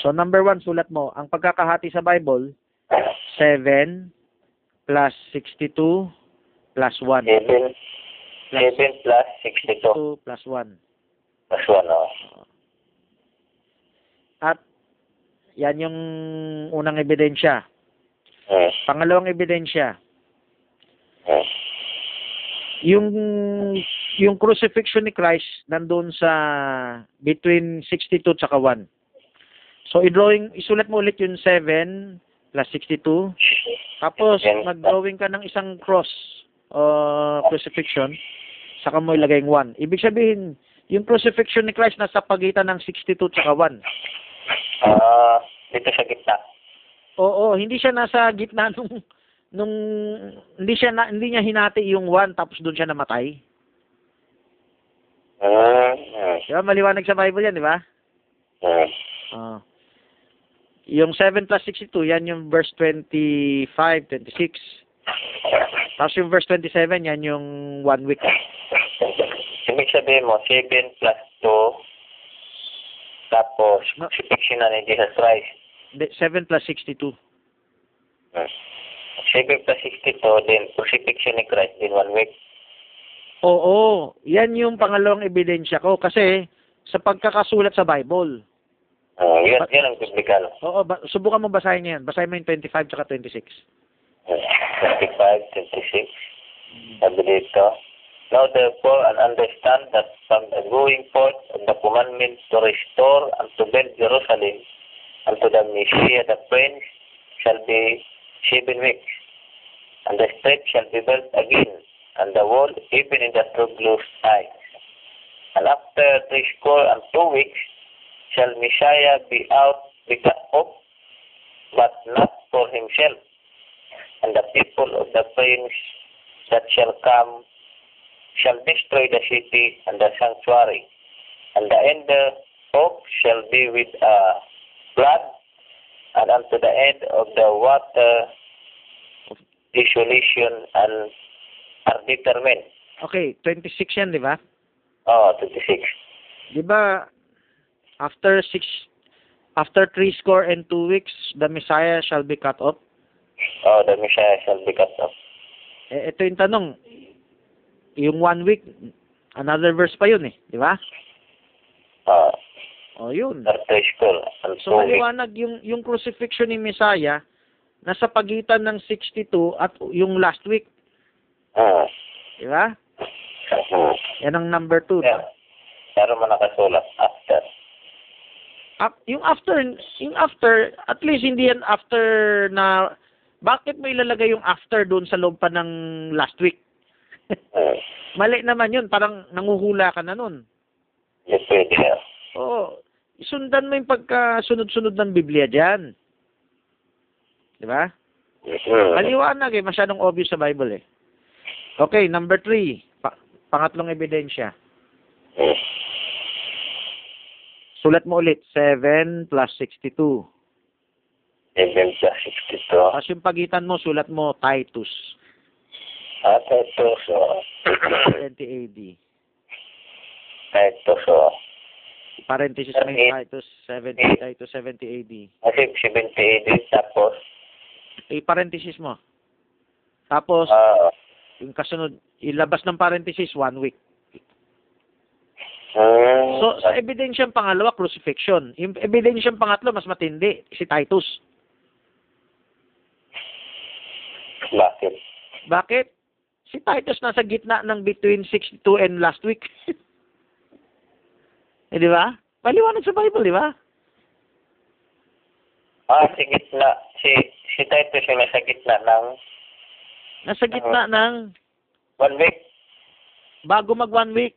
So, number one, sulat mo, ang pagkakahati sa Bible, 7 plus 62 plus 1. 7, 7 plus 62 2 plus 1. plus 1, oh. At, yan yung unang ebidensya. Hmm. Pangalawang ebidensya, Hmm. yung yung crucifixion ni Christ nandun sa between 62 tsaka 1. So i-drawing isulat mo ulit yung 7 plus 62. Tapos mag-drawing ka ng isang cross uh, crucifixion saka mo ilagay yung 1. Ibig sabihin, yung crucifixion ni Christ nasa pagitan ng 62 tsaka 1. Ah, dito sa gitna. Oo, hindi siya nasa gitna nung nung hindi siya na, hindi niya hinati yung 1 tapos doon siya namatay. Hmm. Hmm. Di ba? Maliwanag sa Bible yan, di ba? Ah. yung 7 plus 62, yan yung verse 25, 26. Tapos yung verse 27, yan yung one week. Ibig sabihin mo, 7 plus 2, tapos No. crucifixion na ni Jesus Christ. Hindi, 7 plus 62. Hmm. 7 plus 62, then crucifixion ni Christ in one week. Oo, yan yung pangalawang ebidensya ko. Kasi sa pagkakasulat sa Bible. Hmm. Yun, yun ang biblical. Oo, ba, subukan mo basahin yan. Basahin mo yung 25 tsaka 26. Hmm. 25, 26. Sabi dito, Now therefore, and understand that from the going forth of the commandment to restore and to build Jerusalem unto the Messiah the Prince shall be seven weeks. And the street shall be built again, and the wall even in the true blue sky. And after three score and two weeks shall Messiah be out be cut off, but not for himself. And the people of the prince that shall come shall destroy the city and the sanctuary. And the end of hope shall be with uh, blood, and unto the end of the water desolation and are determined. Okay, 26 yan, di ba? Oh, 26. Di ba, after six, after three score and two weeks, the Messiah shall be cut off? Oh, the Messiah shall be cut off. Eh, ito yung tanong. Yung one week, another verse pa yun eh. Di ba? Uh, O yun. after school. And So two weeks. maliwanag yung, yung crucifixion ni Messiah, nasa pagitan ng 62 at yung last week. Hmm. Di ba? Hmm. Yan ang number 2. Yeah. Pero mo nakasulat after. Ap- yung after, yung after, at least hindi yan after na, bakit mo ilalagay yung after doon sa loob pa ng last week? Hmm. Mali naman yun, parang nanguhula ka na nun. Yes, pwede yan. Oo, isundan mo yung pagkasunod-sunod ng Biblia dyan. Di ba? Hmm. Maliwanag eh, masyadong obvious sa Bible eh. Okay, number three, pa- pangatlong ebidensya. Sulat mo ulit, 7 plus 62. Even sa 62. Tapos yung pagitan mo, sulat mo Titus, At ito, so, 20 AD. ito, so, Parenthesis may Titus 70, Titus 70 AD. kasi 70 AD, tapos, Eh, parenthesis mo. Tapos, ah, yung kasunod, ilabas ng parenthesis, one week. hmm, So, sa ebidensyang pangalawa, crucifixion. Yung ebidensyang pangatlo, mas matindi, si Titus. bakit? Bakit? Si Titus nasa gitna ng between 62 and last week. eh, di ba? Paliwanag sa Bible, di ba? Ah, si gitna, si, si Titus yung nasa gitna ng Nasa gitna ng one week, bago mag one week.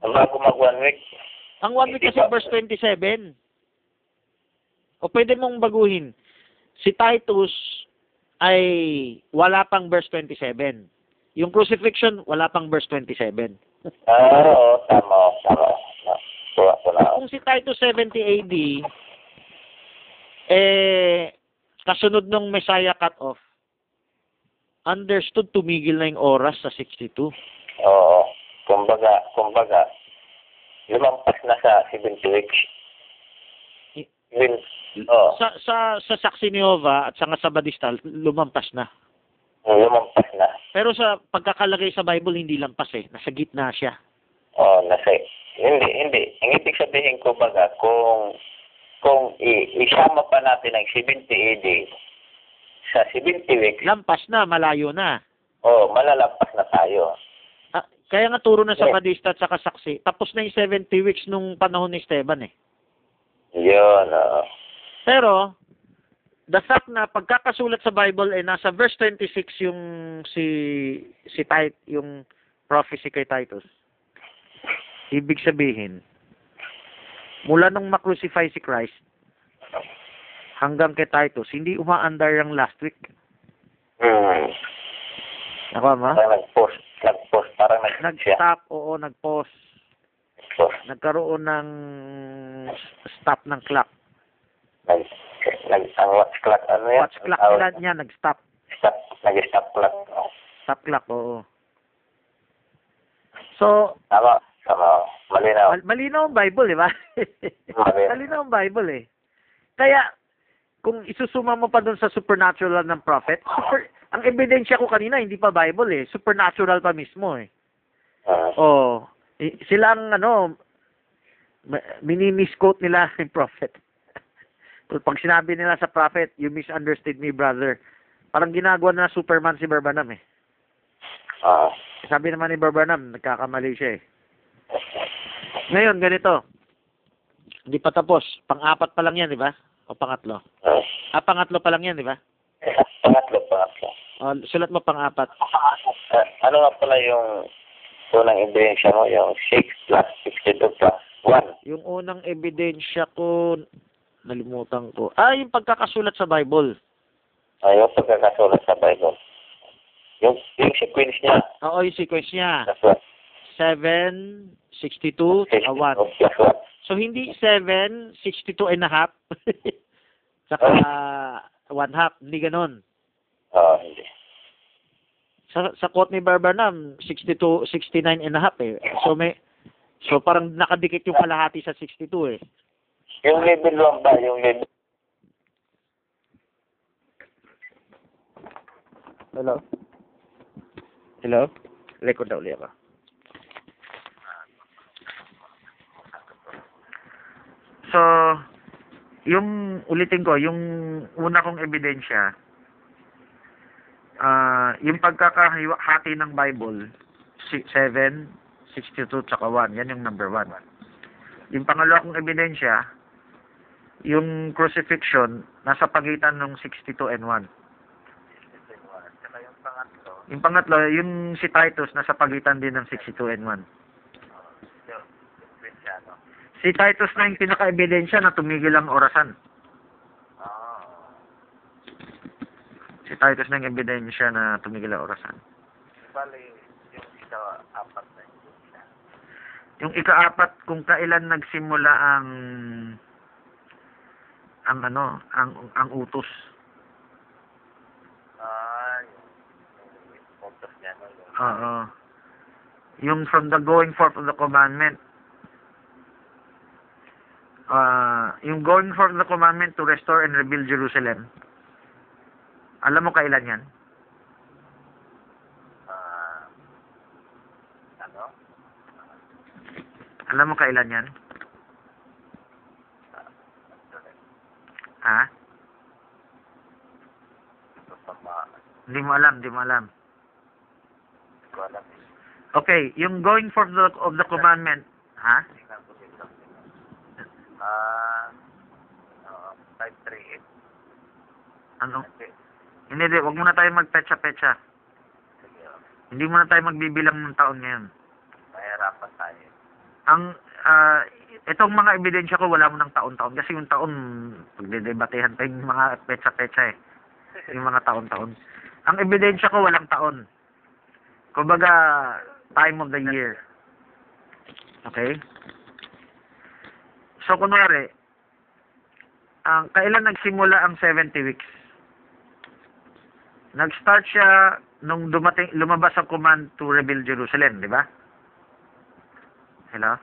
bago mag one week. Ang one week kasi verse 27. O pwede mong baguhin. Si Titus ay wala pang verse 27. Yung crucifixion, wala pang verse 27. Ah, oo, tama, tama. Kuha ko na. Kung si Titus 70 AD, eh, kasunod nung Messiah cut off, understood tumigil na yung oras sa 62. Oo, kumbaga, kumbaga, lumampas na sa 70 weeks. Even, oo, Sa, sa, sa Jehovah at sa nga sa Badista, lumampas na. lumampas na. Pero sa pagkakalagay sa Bible, hindi lampas eh. Nasa gitna siya. Oo, nasa, hindi, hindi. Ang ibig sabihin ko baga, kung, kung i- isama pa natin ang 70 AD sa 70 weeks, Lampas na, malayo na. oh, malalampas na tayo. Ah, kaya nga turo na sa Yeah. Badista at sa saksi, tapos na yung 70 weeks nung panahon ni Esteban eh. Yun, oo. Pero, the fact na pagkakasulat sa Bible ay nasa verse 26 yung si si Tit, yung prophecy kay Titus. Ibig sabihin, mula nung makrucify si Christ hanggang kay Titus, hindi umaandar yung last week. Hmm. Nakuha mo? Nag-post, nag-post, parang. Nag-stop, oo, nag-pause. Post. Nagkaroon ng stop ng clock. Nag, nag, ang watch clock, ano yan? Watch clock nila niya, nag-stop. Stop, nag-stop clock. Oh, Stop clock, oo. So, Tama, tama. Malinaw. Mal- malinaw ang Bible, di ba? Malinaw ang Bible eh. Kaya, kung isusuma mo pa dun sa supernatural ng prophet, super, ang ebidensya ko kanina, hindi pa Bible eh. Supernatural pa mismo eh. Hmm. Oh, i- sila ang ano, mini-misquote nila yung prophet. Pag sinabi nila sa prophet, you misunderstood me, brother. Parang ginagawa na Superman si Barbanam eh. Ah. Sabi naman ni Barbanam, nagkakamali siya eh. Ngayon, ganito. Hindi pa tapos. Pang-apat pa lang yan, di ba? O pangatlo? Hmm. Ah, pangatlo pa lang yan, di ba? Pangatlo, pangatlo. O, sulat mo pang-apat. Ah, ano nga pala yung unang ebidensya mo? Yung 6 plus 62 plus 1. Yung unang ebidensya ko, nalimutan ko. Ah, yung pagkakasulat sa Bible. Ah, yung pagkakasulat sa Bible. Yung, yung sequence niya. Oo, yung sequence niya. That's what. 7, 62, tsaka 1. So, hindi 7, 62 and a half. tsaka 1 half. Hindi ganun. Oo, hindi. Sa, sa quote ni Barbanam, 62, 69 and a half eh. So, may, so parang nakadikit yung kalahati sa 62 eh. Yung level 1 ba? Yung level Hello? Hello? Record na uli ako. So, yung ulitin ko, yung una kong ebidensya, ah yung pagkakahati ng Bible, 7, 62, tsaka 1. Yan yung number 1. Yung pangalawa kong ebidensya, yung crucifixion, nasa pagitan ng 62 and 1. yung pangatlo, Yung pangatlo, yung si Titus, nasa pagitan din ng 62 and 1. Si Titus na yung pinaka-ebidensya na tumigil ang orasan. Oo. Si Titus na yung ebidensya na tumigil ang orasan. Bali, yung isa, apat na yung ika-apat, kung kailan nagsimula ang ang ano, ang ang utos. Ah, yung, photos niya, Oo. Yung from the going forth of the commandment. Ah, yung going forth the commandment to restore and rebuild Jerusalem. Alam mo kailan yan? ano? Alam mo kailan yan? Ha? Hindi mo alam, hindi mo alam. hindi ko alam. eh. Okay, yung going forth of the, of the commandment, ha? Ah, oo, 538. Ano? Hindi. Hindi, hindi, wag muna tayo. Sige, oh. Hindi muna tayo magbibilang ng taon ngayon. mahirapan tayo. Ang, ah, itong mga ebidensya ko, wala mo ng taon-taon. Kasi yung taon, pagdedebatehan pa yung mga petsa-petsa eh. Yung mga taon-taon. Ang ebidensya ko, walang taon. Kumbaga, time of the year. Okay? So, kunwari, ang kailan nagsimula ang 70 weeks? Nag-start siya nung dumating, lumabas ang command to rebuild Jerusalem, di ba? Hello?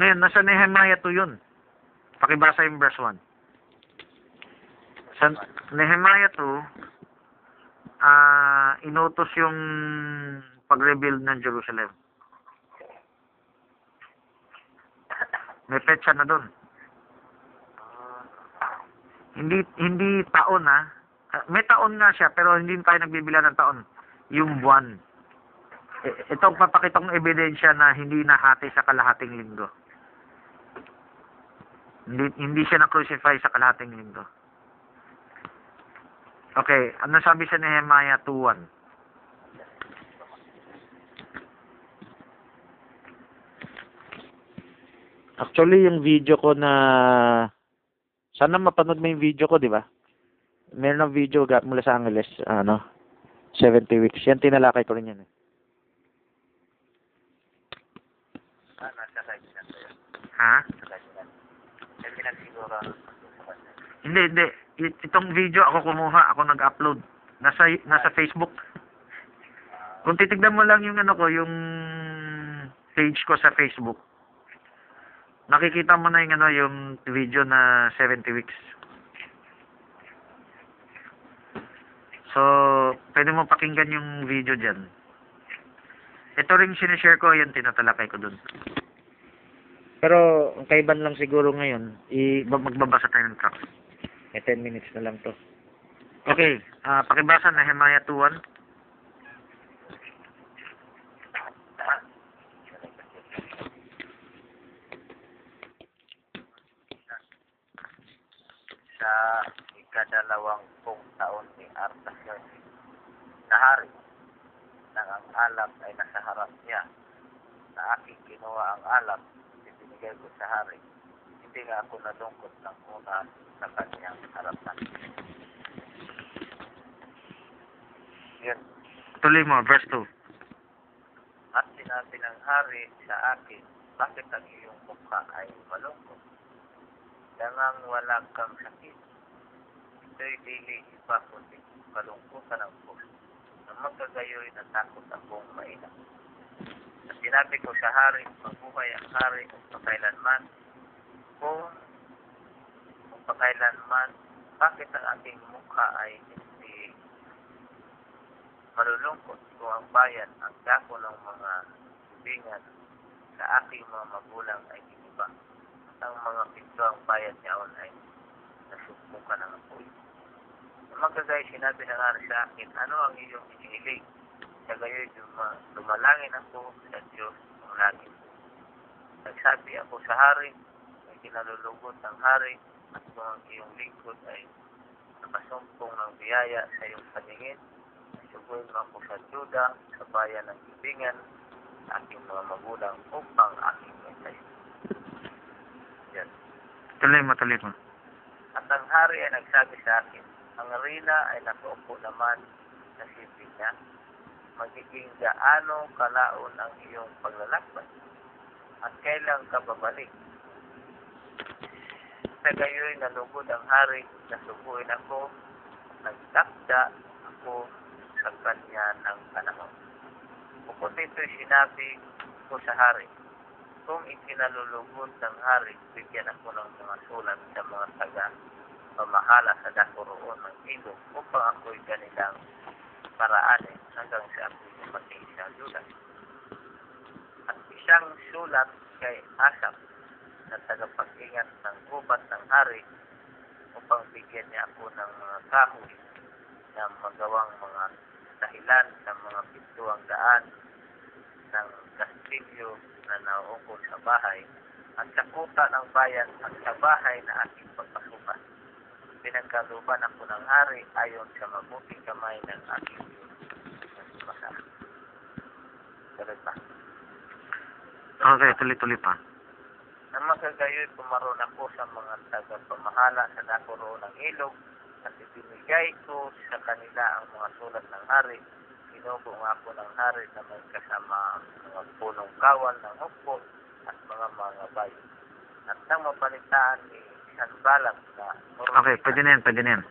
Ngayon, nasa Nehemiah 2 yun. Pakibasa yung verse 1. Sa Nehemiah 2, ah inutos yung pag-rebuild ng Jerusalem. May petsa na doon. Hindi hindi taon ha. Ah, May taon nga siya pero hindi tayo nagbibilang ng taon. Yung buwan. I- Ito ang papakita kong ebidensya na hindi nahati sa kalahating linggo. Hindi, hindi siya na-crucify sa kalahating linggo. Okay, ano sabi sa Nehemiah 2.1? Actually, yung video ko na... Sana mapanood mo yung video ko, di ba? Meron ng video ga- mula sa Angeles, ano, 70 weeks. Yan, tinalakay ko rin yan eh. Ah. Ha? Hindi, hindi. Itong video ako kumuha, ako nag-upload. Nasa nasa Facebook. Kung titignan mo lang yung ano ko, yung page ko sa Facebook. Nakikita mo na yung ano, yung video na 70 weeks. So, pwede mo pakinggan yung video dyan. Ito rin sinishare ko, yun tinatalakay ko dun. Pero, ang kaiban lang siguro ngayon, i magbabasa tayo ng tracks. Eh, 10 minutes na lang to. Okay, ah pakibasa na Nehemiah 2.1. Sa ikadalawang pong taon ni Artaxerxes na hari nang ang alap ay nasa harap niya na aking kinuha ang alap ibinigay ko sa hari hindi nga ako nalungkot ng una sa kanyang harapan yun Tuloy mo, verse 2. sinabi ng hari sa akin, bakit ang iyong mukha ay malungkot? Dangang wala kang sakit. Ito'y dili iba kundi kalungkutan ng puso. Na magkagayoy natakot akong mainam. At sinabi ko sa hari, mabuhay ang hari kung pakailanman. Kung, kung pakailanman, bakit ang aking mukha ay hindi malulungkot kung ang bayan ang dako ng mga bingan sa aking mga magulang ay iniba. At ang mga pinto ang bayan niyaon ay nasugpukan ng apoy. Magkagay sinabi ng hari sa akin, ano ang iyong inihiling? Sa gayoy duma, dumalangin ako sa Diyos ng langit. Nagsabi ako sa hari, ay kinalulugod ng hari, at kung ang iyong lingkod ay nakasumpong ng biyaya sa iyong paningin, Suguin mo ako sa Juda, sa bayan ng Ibingan, sa aking mga magulang upang aking mensahe. Yan. Tuloy mo, tuloy mo. At ang hari ay nagsabi sa akin, ang rina ay nakaupo naman sa sipin niya. Magiging gaano kalaon ang iyong paglalakbay at kailan ka babalik. Sa gayoy nalugod ang hari, nasubuin ako, nagtakda ako sa kanya ng panahon. Bukod dito'y sinabi ko sa hari, kung ikinalulugod ng hari, bigyan ako ng mga sulat sa mga taga pamahala sa dako roon ng ilog upang ako'y kanilang paraanin hanggang sa ako'y Judas. At isang sulat kay Asap na tagapag-ingat ng gubat ng hari upang bigyan niya ako ng mga kahoy na magawang mga dahilan ng mga pintuang daan ng kastilyo na nauukol sa bahay at sa kuta ng bayan at sa bahay na aking pagpasukan. Pinagkaluban ako ng hari ayon sa mabuting kamay ng aking Diyos. Masa. Tuloy pa. Okay, tuloy-tuloy pa. Nang magkagayoy, pumaroon ako sa mga tagapamahala sa dako roon ng ilog at ibinigay ko sa kanila ang mga sulat ng hari. Sinubo nga ako ng hari na may kasama ang mga punong kawal ng hukbo at mga mga bayo. At nang mapalitaan ni Sanbalang na Okay, pwede na yan, pwede na yan.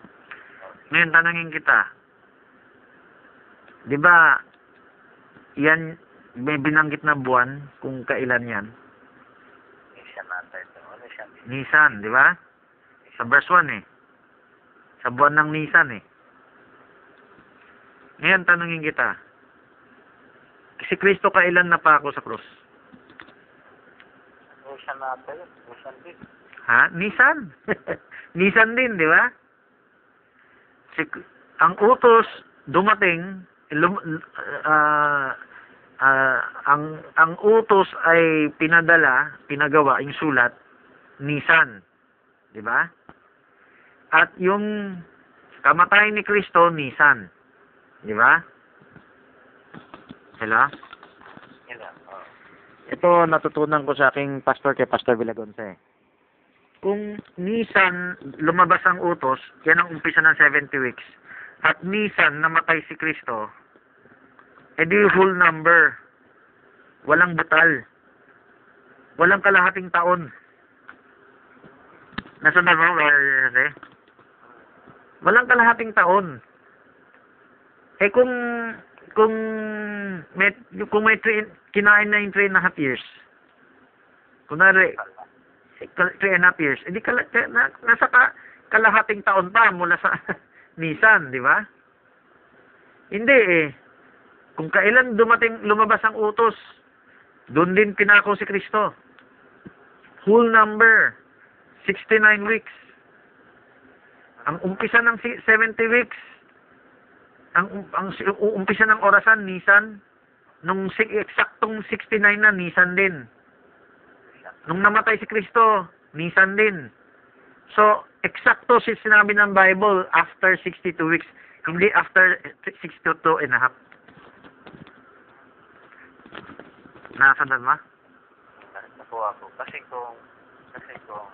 Ngayon, tanongin kita. Di ba, yan, may binanggit na buwan kung kailan yan? Isa natin ito. Ano siya? Nisan, di ba? Sa verse 1 eh. Sa buwan ng Nisan eh. Ngayon, tanongin kita. Si Kristo kailan na pa ako sa krus? Siya natin? Siya din? Ha? Nisan. Nisan din, di ba? Si, ang utos dumating, lum, ah, ah, ang ang utos ay pinadala, pinagawa yung sulat Nisan, di ba? At yung kamatayan ni Kristo Nisan, di ba? Hello? Oh. Ito natutunan ko sa aking pastor kay Pastor Villagonce. Kung Nisan lumabas ang utos, yan ang umpisa ng 70 weeks. At Nisan namatay si Kristo, edi whole number. Walang butal. Walang kalahating taon. Nasunod mo, Jose? Walang kalahating taon. Eh kung kung may kung may three, kinain na yung three and a half years, kunwari, three and a half years, hindi kala, ka- na, nasa ka, kalahating taon pa mula sa Nissan, di ba? Hindi eh. Kung kailan dumating, lumabas ang utos, doon din pinako si Kristo. Whole number, 69 weeks. Ang umpisa ng si- 70 weeks, ang ang umpisa ng orasan Nissan nung si- eksaktong 69 na Nissan din. Nung namatay si Kristo, Nissan din. So, eksakto si sinabi ng Bible after 62 weeks, hindi after 62 and a half. Nasundan mo? Nakuha ko. Kasi kung, kasi kung,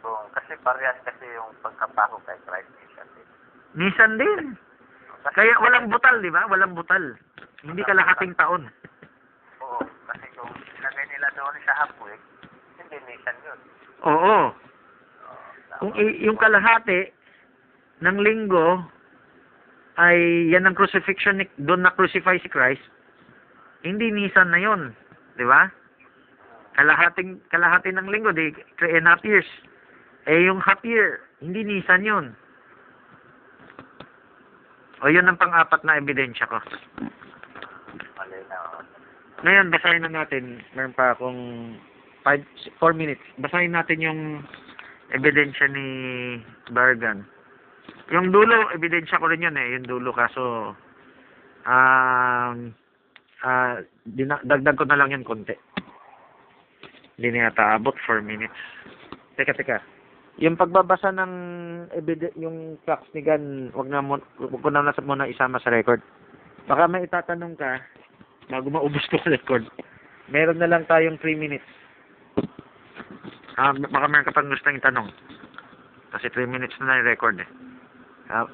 kung, kasi parehas kasi yung pagkapako kay Christ Nation din. Nissan din. Kaya walang butal, di ba? Walang butal. Hindi kalahating taon. Half week, hindi nisan yun. Oo. Kung i- yung kalahati ng linggo ay yan ang crucifixion ni, doon na crucify si Christ, hindi nisan na yon, di ba? Kalahating kalahati ng linggo, di three and a half years. Eh yung half year, hindi nisan yon. O yun ang pang-apat na ebidensya ko. Ngayon, basahin na natin. Meron pa akong 5, 4 minutes. Basahin natin yung ebidensya ni Bargan. Yung dulo, ebidensya ko rin yun eh. Yung dulo kaso, um, dina- dagdag ko na lang yun konti. Hindi na yata abot 4 minutes. Teka, teka. Yung pagbabasa ng ebide- yung facts ni Gan, wag na mo, wag ko na muna isama sa record. Baka may itatanong ka, bago maubos ko record. Meron na lang tayong 3 minutes. Ah, baka meron ka pang gustong itanong. Kasi 3 minutes na na yung record eh. Ah,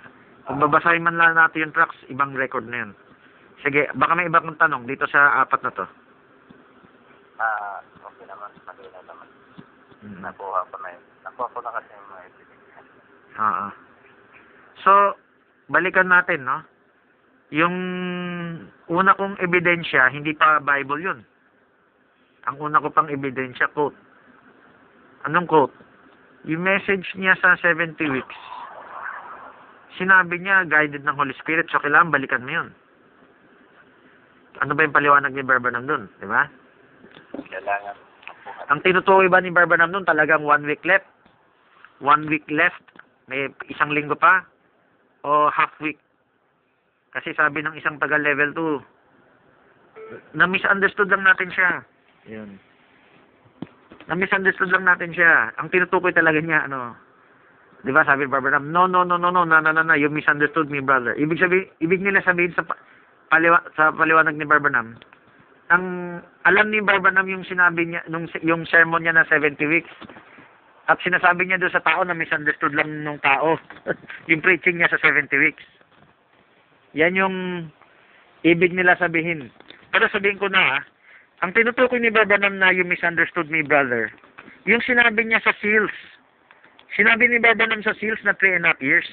kung babasahin man lang natin yung tracks, ibang record na yun. Sige, baka may iba kong tanong dito sa apat na to. Ah, okay naman. Malinaw naman. Mm. Nakuha ko na yun. Nakuha ko na kasi yung mga ebidensya. Oo. So, balikan natin, no? Yung una kong ebidensya, hindi pa Bible yun. Ang una ko pang ebidensya, quote. Anong quote? Yung message niya sa 70 weeks, sinabi niya, guided ng Holy Spirit, so kailangan balikan mo yun. Ano ba yung paliwanag ni Barbanam dun? Di ba? Kailangan. Ang tinutukoy ba ni Barbanam nun talagang one week left? One week left? May isang linggo pa? O half week? Kasi sabi ng isang taga level 2, na-misunderstood lang natin siya. Yun. Na-misunderstood lang natin siya. Ang tinutukoy talaga niya, ano, di ba sabi ni Barbara Ram, no, no, no, no, no, na, na, na, na, you misunderstood me, brother. Ibig sabi, ibig nila sabihin sa, paliwa, sa paliwanag ni Barbara Ram, ang alam ni Barbara Ram yung sinabi niya, nung, yung sermon niya na 70 weeks, at sinasabi niya doon sa tao na misunderstood lang nung tao, yung preaching niya sa 70 weeks yan yung ibig nila sabihin. Pero sabihin ko na ah, ang tinutukoy ni Barbanam na you misunderstood me brother yung sinabi niya sa seals. Sinabi ni Barbanam sa seals na 3 and a half years.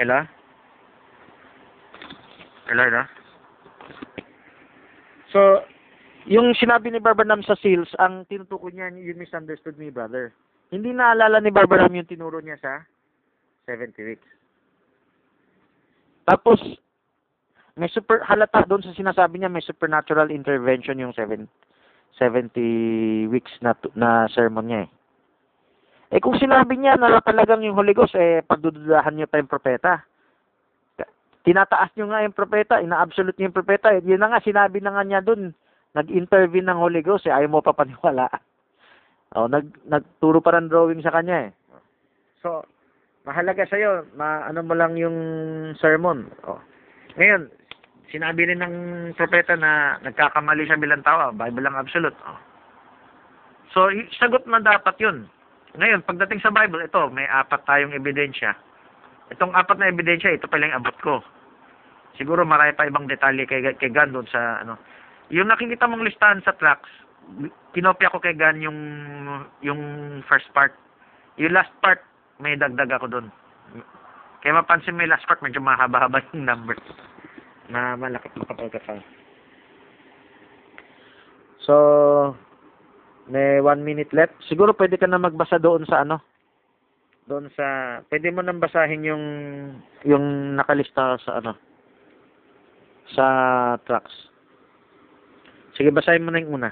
Hello hello hello So, yung sinabi ni Barbanam sa seals, ang tinutukoy niya, you misunderstood me, brother. Hindi naalala ni Barbanam yung tinuro niya sa 70 weeks. Tapos, may super, halata doon sa sinasabi niya, may supernatural intervention yung 7, 70 weeks na, na sermon niya eh. Eh kung sinabi niya na talagang yung Holy Ghost, eh pagdududahan niyo tayong propeta tinataas nyo nga yung propeta, ina-absolute niyo yung propeta. Eh, yun na nga, sinabi na nga niya dun, nag-intervene ng Holy Ghost, eh, ayaw mo pa paniwala. Oh, nag, nagturo pa ng drawing sa kanya eh. So, mahalaga sa'yo, ma, ano mo lang yung sermon. Oh. Ngayon, sinabi rin ng propeta na nagkakamali siya bilang tao, Bible lang absolute. Oh. So, sagot na dapat yun. Ngayon, pagdating sa Bible, ito, may apat tayong ebidensya. Itong apat na ebidensya, ito pa lang yung abot ko. Siguro marami pa ibang detalye kay, kay Gan doon sa ano. Yung nakikita mong listahan sa tracks, kinopya ko kay Gan yung yung first part. Yung last part, may dagdag ako doon. Kaya mapansin yung last part, medyo mahaba-haba yung number. Na malaki makapal ka pa. So, may one minute left. Siguro pwede ka na magbasa doon sa ano, doon sa pwede mo nang basahin yung yung nakalista sa ano sa tracks. Sige, basahin mo na yung una.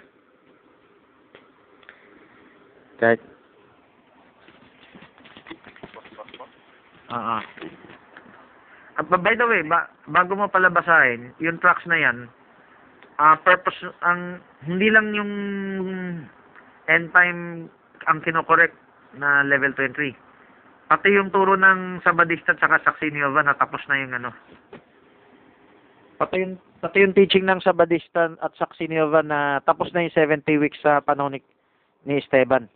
Kahit Ah, ah. Ah, ba- by the way, ba, bago mo pala basahin, yung tracks na yan, ah purpose, ang, hindi lang yung end time ang kinokorek na level 23. Pati yung turo ng Sabadista at saka Saksi ni Jehovah natapos na yung ano. Pati yung, pati yung teaching ng Sabadista at Saksi ni Jehovah na tapos na yung 70 weeks sa panahon ni, ni Esteban.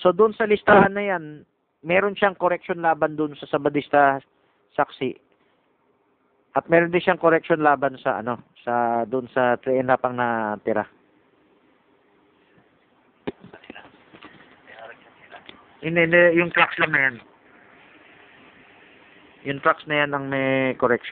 So doon sa listahan na yan, meron siyang correction laban doon sa Sabadista saksi. At meron din siyang correction laban sa ano, sa doon sa 3 and half ang natira. Hindi, hindi, yung trucks lang na yan. Yung trucks na yan ang may correction.